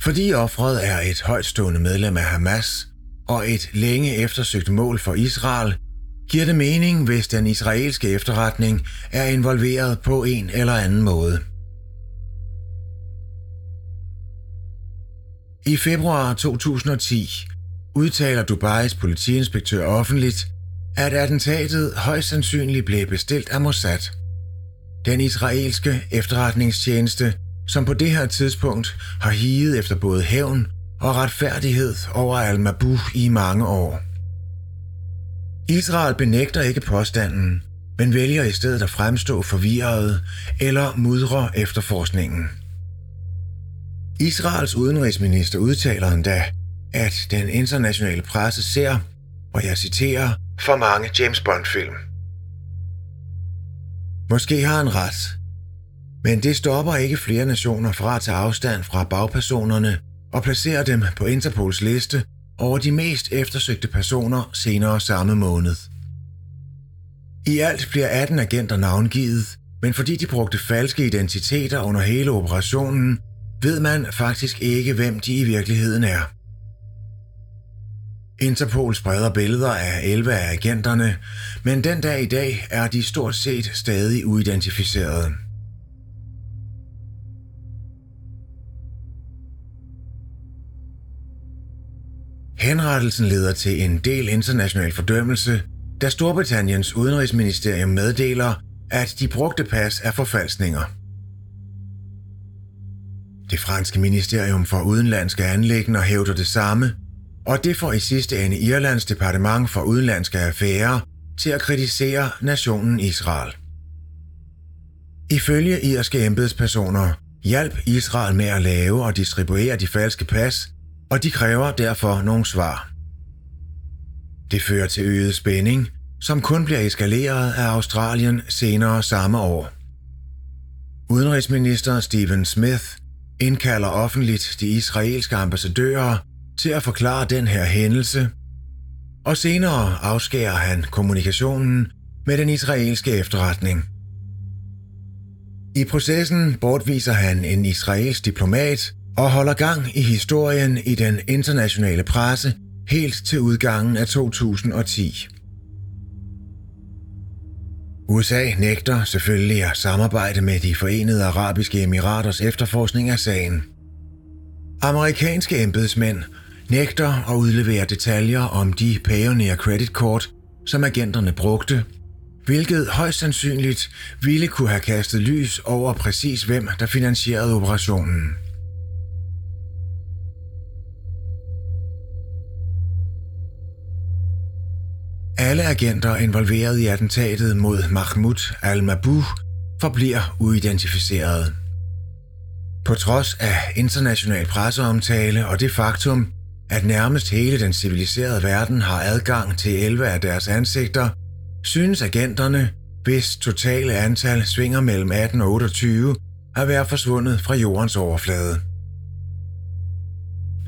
Fordi offret er et højtstående medlem af Hamas og et længe eftersøgt mål for Israel, giver det mening, hvis den israelske efterretning er involveret på en eller anden måde. I februar 2010 udtaler Dubais politiinspektør offentligt, at attentatet højst sandsynligt blev bestilt af Mossad. Den israelske efterretningstjeneste, som på det her tidspunkt har higet efter både hævn og retfærdighed over Al-Mabu i mange år. Israel benægter ikke påstanden, men vælger i stedet at fremstå forvirret eller mudre efterforskningen. Israels udenrigsminister udtaler endda, at den internationale presse ser, og jeg citerer, for mange James Bond-film. Måske har han ret, men det stopper ikke flere nationer fra at tage afstand fra bagpersonerne og placere dem på Interpols liste over de mest eftersøgte personer senere samme måned. I alt bliver 18 agenter navngivet, men fordi de brugte falske identiteter under hele operationen, ved man faktisk ikke, hvem de i virkeligheden er. Interpol spreder billeder af 11 af agenterne, men den dag i dag er de stort set stadig uidentificerede. Henrettelsen leder til en del international fordømmelse, da Storbritanniens udenrigsministerium meddeler, at de brugte pas er forfalskninger. Det franske ministerium for udenlandske anlægner hævder det samme, og det får i sidste ende Irlands departement for udenlandske affærer til at kritisere nationen Israel. Ifølge irske embedspersoner hjalp Israel med at lave og distribuere de falske pas, og de kræver derfor nogle svar. Det fører til øget spænding, som kun bliver eskaleret af Australien senere samme år. Udenrigsminister Stephen Smith indkalder offentligt de israelske ambassadører til at forklare den her hændelse, og senere afskærer han kommunikationen med den israelske efterretning. I processen bortviser han en israelsk diplomat og holder gang i historien i den internationale presse helt til udgangen af 2010. USA nægter selvfølgelig at samarbejde med de forenede arabiske emiraters efterforskning af sagen. Amerikanske embedsmænd nægter at udlevere detaljer om de Payoneer Credit Card, som agenterne brugte, hvilket højst sandsynligt ville kunne have kastet lys over præcis hvem, der finansierede operationen. Alle agenter involveret i attentatet mod Mahmoud al-Mabouh forbliver uidentificerede. På trods af international presseomtale og det faktum, at nærmest hele den civiliserede verden har adgang til 11 af deres ansigter, synes agenterne, hvis totale antal svinger mellem 18 og 28, at være forsvundet fra jordens overflade.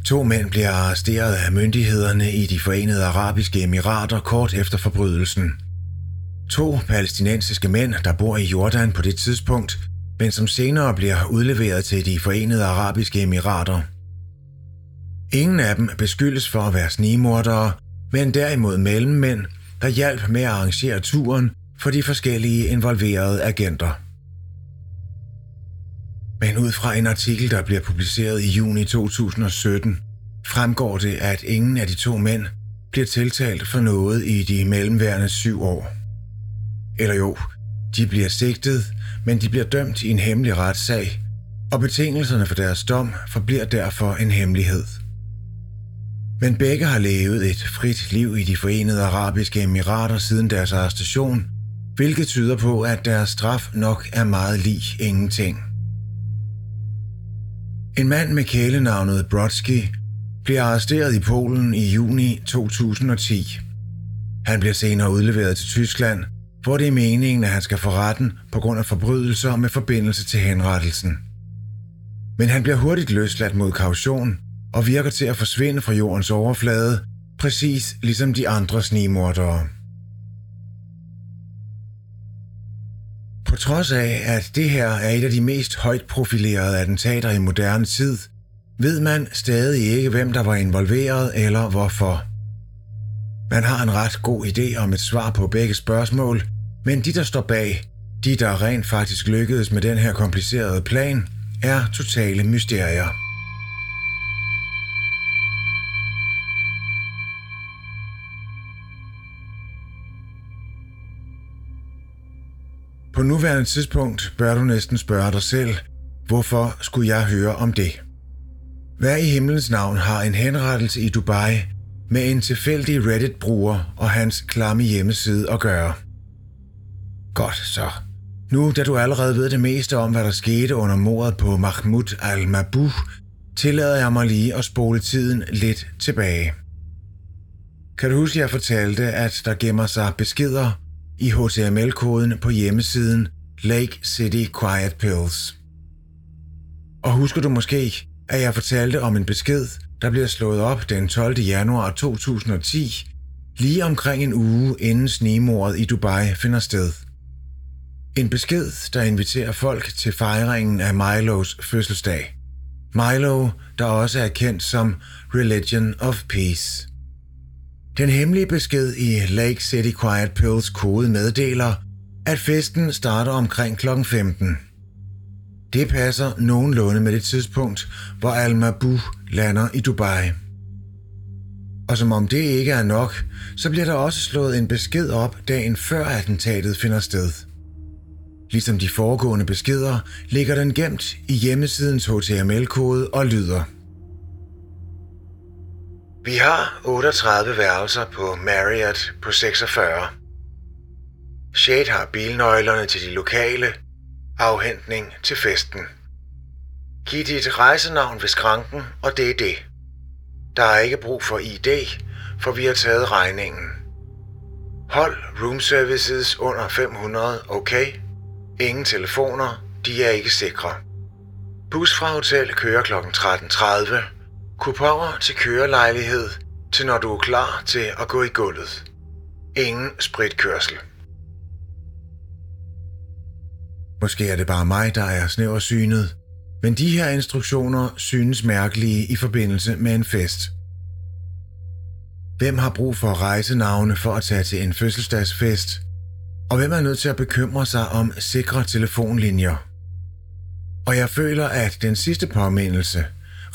To mænd bliver arresteret af myndighederne i de forenede arabiske emirater kort efter forbrydelsen. To palæstinensiske mænd, der bor i Jordan på det tidspunkt, men som senere bliver udleveret til de forenede arabiske emirater. Ingen af dem beskyldes for at være snigmordere, men derimod mellemmænd, der hjalp med at arrangere turen for de forskellige involverede agenter. Men ud fra en artikel, der bliver publiceret i juni 2017, fremgår det, at ingen af de to mænd bliver tiltalt for noget i de mellemværende syv år. Eller jo, de bliver sigtet, men de bliver dømt i en hemmelig retssag, og betingelserne for deres dom forbliver derfor en hemmelighed. Men begge har levet et frit liv i de forenede arabiske emirater siden deres arrestation, hvilket tyder på, at deres straf nok er meget lig ingenting. En mand med kælenavnet Brodsky bliver arresteret i Polen i juni 2010. Han bliver senere udleveret til Tyskland, hvor det er meningen, at han skal få retten på grund af forbrydelser med forbindelse til henrettelsen. Men han bliver hurtigt løsladt mod kaution og virker til at forsvinde fra jordens overflade, præcis ligesom de andre snigmordere. På trods af, at det her er et af de mest højt profilerede attentater i moderne tid, ved man stadig ikke, hvem der var involveret eller hvorfor. Man har en ret god idé om et svar på begge spørgsmål, men de, der står bag, de, der rent faktisk lykkedes med den her komplicerede plan, er totale mysterier. På nuværende tidspunkt bør du næsten spørge dig selv, hvorfor skulle jeg høre om det? Hvad i himlens navn har en henrettelse i Dubai med en tilfældig Reddit-bruger og hans klamme hjemmeside at gøre? Godt så. Nu da du allerede ved det meste om, hvad der skete under mordet på Mahmoud al-Mabouh, tillader jeg mig lige at spole tiden lidt tilbage. Kan du huske, at jeg fortalte, at der gemmer sig beskeder i HTML-koden på hjemmesiden Lake City Quiet Pills? Og husker du måske, at jeg fortalte om en besked, der bliver slået op den 12. januar 2010, lige omkring en uge inden snemordet i Dubai finder sted. En besked, der inviterer folk til fejringen af Milos fødselsdag. Milo, der også er kendt som Religion of Peace. Den hemmelige besked i Lake City Quiet Pills kode meddeler, at festen starter omkring kl. 15. Det passer nogenlunde med det tidspunkt, hvor Al-Mabouh lander i Dubai. Og som om det ikke er nok, så bliver der også slået en besked op dagen før attentatet finder sted. Ligesom de foregående beskeder ligger den gemt i hjemmesidens HTML-kode og lyder. Vi har 38 værelser på Marriott på 46. Shade har bilnøglerne til de lokale. Afhentning til festen. Giv dit rejsenavn ved skranken, og det er det. Der er ikke brug for ID, for vi har taget regningen. Hold room services under 500, okay? Ingen telefoner, de er ikke sikre. Bus fra hotel kører kl. 13.30. Kuponer til kørelejlighed, til når du er klar til at gå i gulvet. Ingen spritkørsel. Måske er det bare mig, der er snæversynet, men de her instruktioner synes mærkelige i forbindelse med en fest. Hvem har brug for rejsenavne for at tage til en fødselsdagsfest? Og hvem er nødt til at bekymre sig om sikre telefonlinjer? Og jeg føler, at den sidste påmindelse,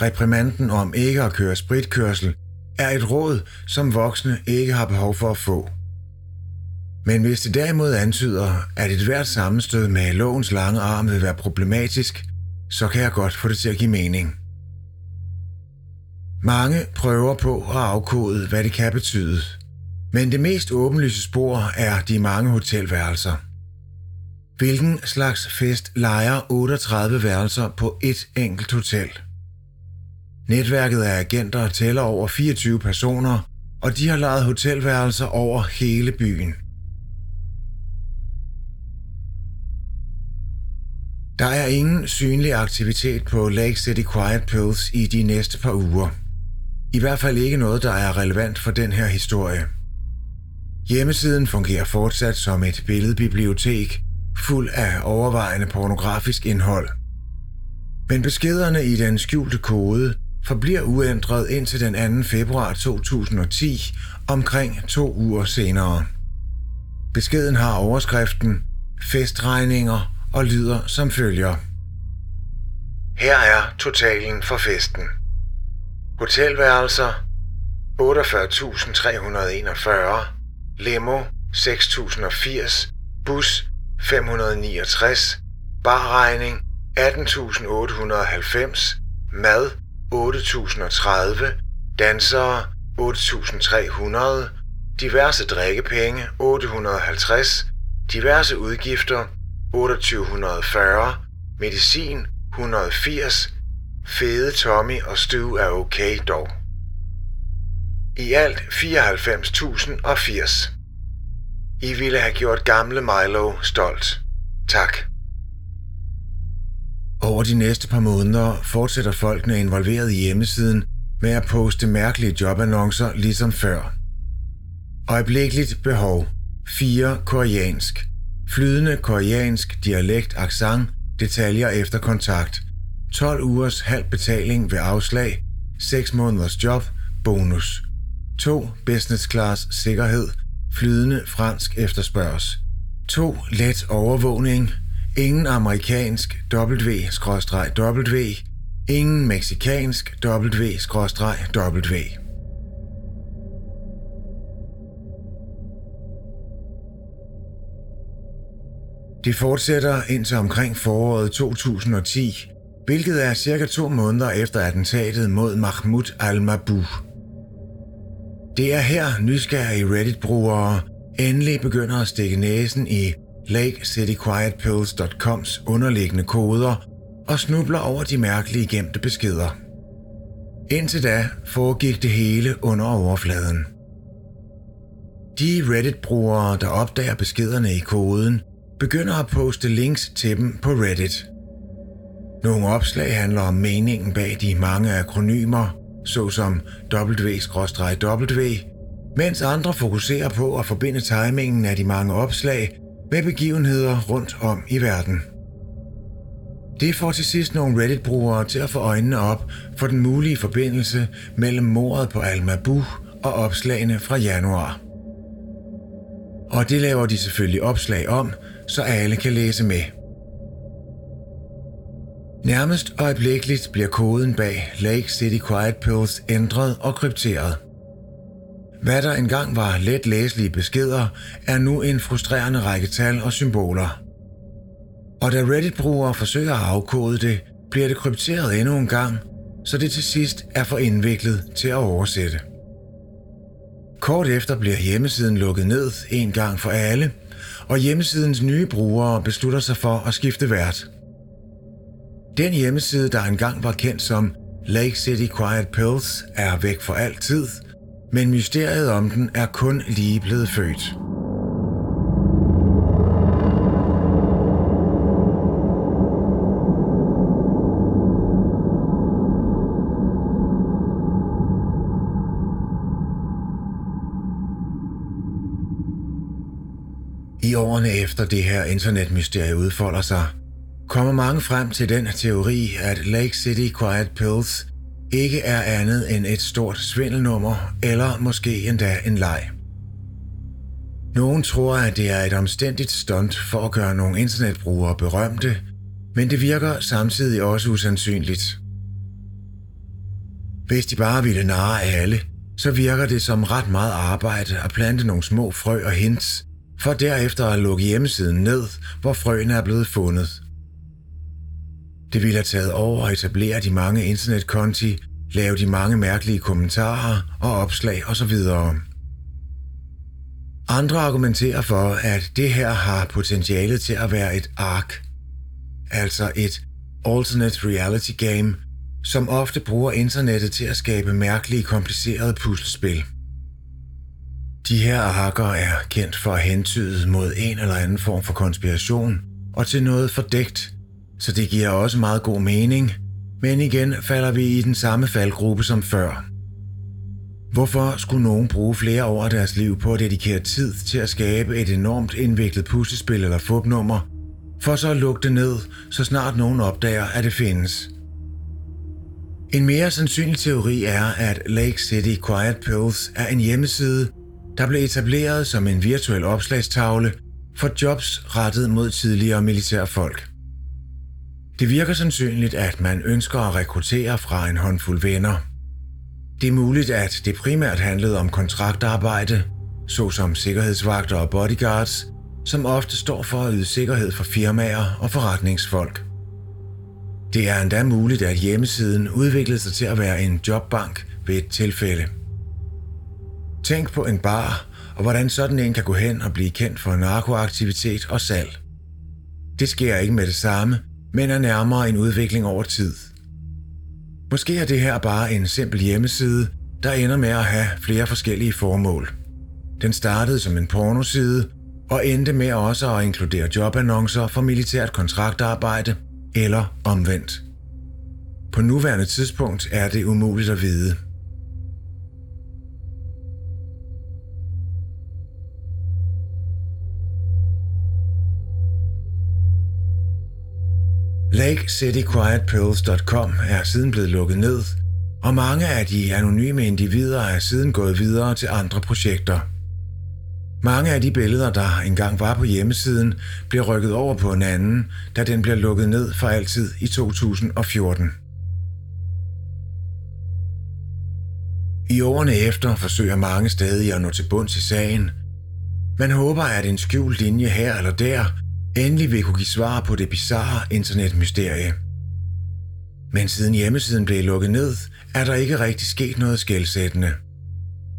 reprimanden om ikke at køre spritkørsel, er et råd, som voksne ikke har behov for at få. Men hvis det derimod antyder, at et hvert sammenstød med lovens lange arm vil være problematisk, så kan jeg godt få det til at give mening. Mange prøver på at afkode, hvad det kan betyde. Men det mest åbenlyse spor er de mange hotelværelser. Hvilken slags fest lejer 38 værelser på et enkelt hotel? Netværket af agenter tæller over 24 personer, og de har lejet hotelværelser over hele byen. Der er ingen synlig aktivitet på Lake City Quiet Pills i de næste par uger. I hvert fald ikke noget, der er relevant for den her historie. Hjemmesiden fungerer fortsat som et billedbibliotek, fuld af overvejende pornografisk indhold. Men beskederne i den skjulte kode forbliver uændret indtil den 2. februar 2010, omkring to uger senere. Beskeden har overskriften Festregninger og lyder som følger. Her er totalen for festen. Hotelværelser 48.341, limo 6.080, bus 569, barregning 18.890, mad 8.030, dansere 8.300, diverse drikkepenge 850, diverse udgifter 2840, medicin 180, fede Tommy og Stu er okay dog. I alt 94.080. I ville have gjort gamle Milo stolt. Tak. Over de næste par måneder fortsætter folkene involveret i hjemmesiden med at poste mærkelige jobannoncer ligesom før. Øjeblikkeligt behov. 4 koreansk. Flydende koreansk dialekt accent, detaljer efter kontakt. 12 ugers halv betaling ved afslag. 6 måneders job, bonus. 2. Business class sikkerhed. Flydende fransk efterspørges. 2. Let overvågning. Ingen amerikansk W-W. Ingen meksikansk W-W. Det fortsætter indtil omkring foråret 2010, hvilket er cirka to måneder efter attentatet mod Mahmoud al-Mabou. Det er her nysgerrige Reddit-brugere endelig begynder at stikke næsen i LakeCityQuietPills.coms underliggende koder og snubler over de mærkelige gemte beskeder. Indtil da foregik det hele under overfladen. De Reddit-brugere, der opdager beskederne i koden, begynder at poste links til dem på Reddit. Nogle opslag handler om meningen bag de mange akronymer, såsom W-W, mens andre fokuserer på at forbinde timingen af de mange opslag med begivenheder rundt om i verden. Det får til sidst nogle Reddit-brugere til at få øjnene op for den mulige forbindelse mellem mordet på Alma Bu og opslagene fra januar. Og det laver de selvfølgelig opslag om, så alle kan læse med. Nærmest øjeblikkeligt bliver koden bag Lake City Quiet Pills ændret og krypteret. Hvad der engang var let læselige beskeder, er nu en frustrerende række tal og symboler. Og da Reddit-brugere forsøger at afkode det, bliver det krypteret endnu en gang, så det til sidst er for indviklet til at oversætte. Kort efter bliver hjemmesiden lukket ned en gang for alle, og hjemmesidens nye brugere beslutter sig for at skifte vært. Den hjemmeside, der engang var kendt som Lake City Quiet Pills, er væk for altid, men mysteriet om den er kun lige blevet født. I årene efter det her internetmysterie udfolder sig, kommer mange frem til den teori, at Lake City Quiet Pills ikke er andet end et stort svindelnummer, eller måske endda en leg. Nogen tror, at det er et omstændigt stunt for at gøre nogle internetbrugere berømte, men det virker samtidig også usandsynligt. Hvis de bare ville narre alle, så virker det som ret meget arbejde at plante nogle små frø og hints, for derefter at lukke hjemmesiden ned, hvor frøene er blevet fundet. Det ville have taget over at etablere de mange internetkonti, lave de mange mærkelige kommentarer og opslag osv. Andre argumenterer for, at det her har potentiale til at være et ark, altså et alternate reality game, som ofte bruger internettet til at skabe mærkelige, komplicerede puslespil. De her arker er kendt for at hentyde mod en eller anden form for konspiration og til noget fordækt, så det giver også meget god mening, men igen falder vi i den samme faldgruppe som før. Hvorfor skulle nogen bruge flere år af deres liv på at dedikere tid til at skabe et enormt indviklet puslespil eller fupnummer, for så at lukke det ned, så snart nogen opdager, at det findes? En mere sandsynlig teori er, at Lake City Quiet Pills er en hjemmeside, der blev etableret som en virtuel opslagstavle for jobs rettet mod tidligere militærfolk. Det virker sandsynligt, at man ønsker at rekruttere fra en håndfuld venner. Det er muligt, at det primært handlede om kontraktarbejde, såsom sikkerhedsvagter og bodyguards, som ofte står for at yde sikkerhed for firmaer og forretningsfolk. Det er endda muligt, at hjemmesiden udviklede sig til at være en jobbank ved et tilfælde. Tænk på en bar, og hvordan sådan en kan gå hen og blive kendt for narkoaktivitet og salg. Det sker ikke med det samme, men er nærmere en udvikling over tid. Måske er det her bare en simpel hjemmeside, der ender med at have flere forskellige formål. Den startede som en pornoside og endte med også at inkludere jobannoncer for militært kontraktarbejde eller omvendt. På nuværende tidspunkt er det umuligt at vide. LakeCityQuietPills.com er siden blevet lukket ned, og mange af de anonyme individer er siden gået videre til andre projekter. Mange af de billeder, der engang var på hjemmesiden, blev rykket over på en anden, da den blev lukket ned for altid i 2014. I årene efter forsøger mange stadig at nå til bunds i sagen. Man håber, at en skjult linje her eller der endelig vil kunne give svar på det bizarre internetmysterie. Men siden hjemmesiden blev lukket ned, er der ikke rigtig sket noget skældsættende.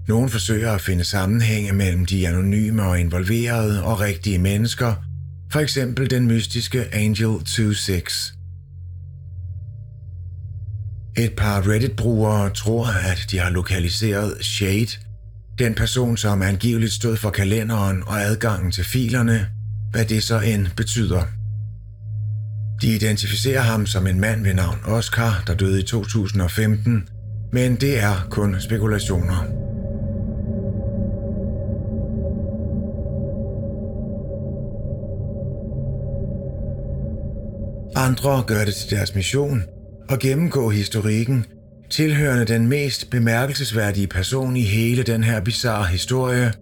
Nogen forsøger at finde sammenhænge mellem de anonyme og involverede og rigtige mennesker, for eksempel den mystiske Angel 26. Et par Reddit-brugere tror, at de har lokaliseret Shade, den person, som angiveligt stod for kalenderen og adgangen til filerne, hvad det så end betyder. De identificerer ham som en mand ved navn Oscar, der døde i 2015, men det er kun spekulationer. Andre gør det til deres mission og gennemgå historikken, tilhørende den mest bemærkelsesværdige person i hele den her bizarre historie,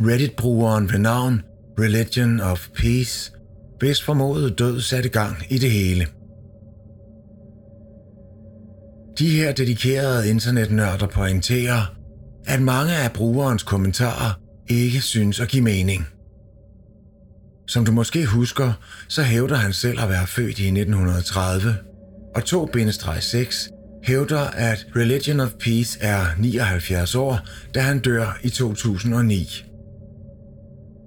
Reddit-brugeren ved navn Religion of Peace, hvis formodet død satte gang i det hele. De her dedikerede internetnørder pointerer, at mange af brugerens kommentarer ikke synes at give mening. Som du måske husker, så hævder han selv at være født i 1930, og 2-6 hævder, at Religion of Peace er 79 år, da han dør i 2009.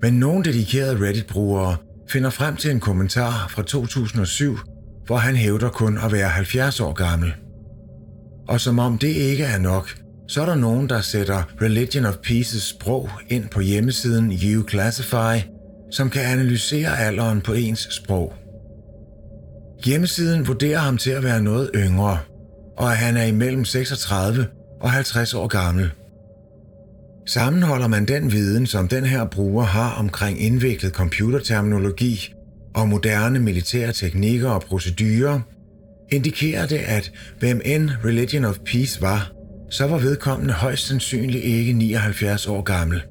Men nogle dedikerede Reddit-brugere finder frem til en kommentar fra 2007, hvor han hævder kun at være 70 år gammel. Og som om det ikke er nok, så er der nogen, der sætter Religion of Peace's sprog ind på hjemmesiden Classify, som kan analysere alderen på ens sprog. Hjemmesiden vurderer ham til at være noget yngre, og at han er imellem 36 og 50 år gammel. Sammenholder man den viden, som den her bruger har omkring indviklet computerterminologi og moderne militære teknikker og procedurer, indikerer det, at hvem end Religion of Peace var, så var vedkommende højst sandsynligt ikke 79 år gammel.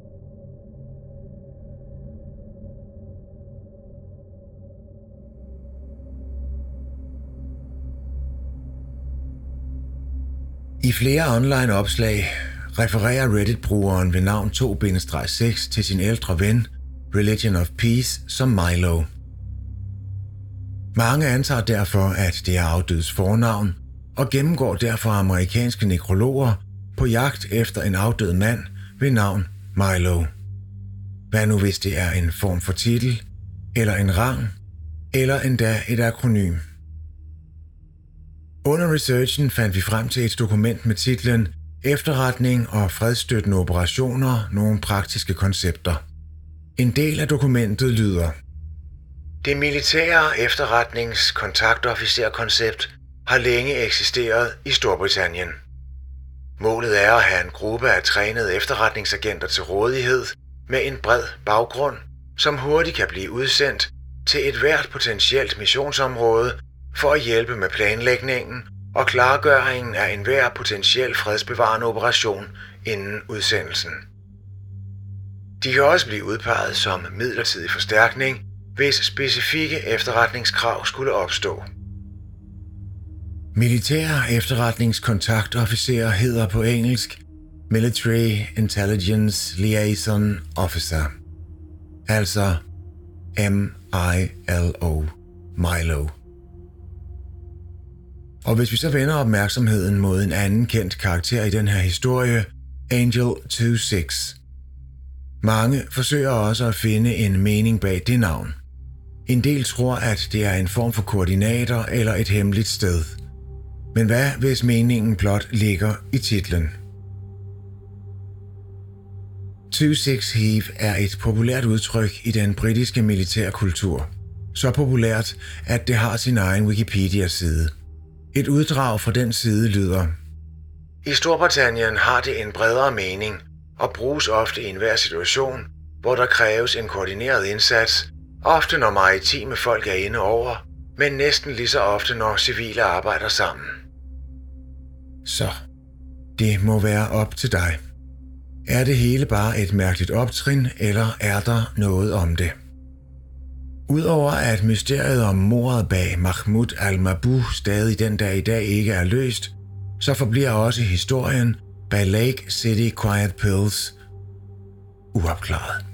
I flere online opslag refererer Reddit-brugeren ved navn 2-6 til sin ældre ven, Religion of Peace, som Milo. Mange antager derfor, at det er afdødes fornavn, og gennemgår derfor amerikanske nekrologer på jagt efter en afdød mand ved navn Milo. Hvad nu hvis det er en form for titel, eller en rang, eller endda et akronym? Under researchen fandt vi frem til et dokument med titlen Efterretning og fredsstøttende operationer, nogle praktiske koncepter. En del af dokumentet lyder Det militære efterretningskontaktofficerkoncept har længe eksisteret i Storbritannien. Målet er at have en gruppe af trænede efterretningsagenter til rådighed med en bred baggrund, som hurtigt kan blive udsendt til et hvert potentielt missionsområde for at hjælpe med planlægningen og klargøringen af enhver potentiel fredsbevarende operation inden udsendelsen. De kan også blive udpeget som midlertidig forstærkning, hvis specifikke efterretningskrav skulle opstå. Militær efterretningskontaktofficer hedder på engelsk Military Intelligence Liaison Officer, altså M-I-L-O, Milo. Og hvis vi så vender opmærksomheden mod en anden kendt karakter i den her historie, Angel 26. Mange forsøger også at finde en mening bag det navn. En del tror, at det er en form for koordinater eller et hemmeligt sted. Men hvad hvis meningen blot ligger i titlen? 26 Heave er et populært udtryk i den britiske militærkultur. Så populært, at det har sin egen Wikipedia-side. Et uddrag fra den side lyder I Storbritannien har det en bredere mening og bruges ofte i enhver situation, hvor der kræves en koordineret indsats, ofte når maritime folk er inde over, men næsten lige så ofte når civile arbejder sammen. Så, det må være op til dig. Er det hele bare et mærkeligt optrin, eller er der noget om det? Udover at mysteriet om mordet bag Mahmoud al-Mabu stadig den dag i dag ikke er løst, så forbliver også historien bag Lake City Quiet Pills uopklaret.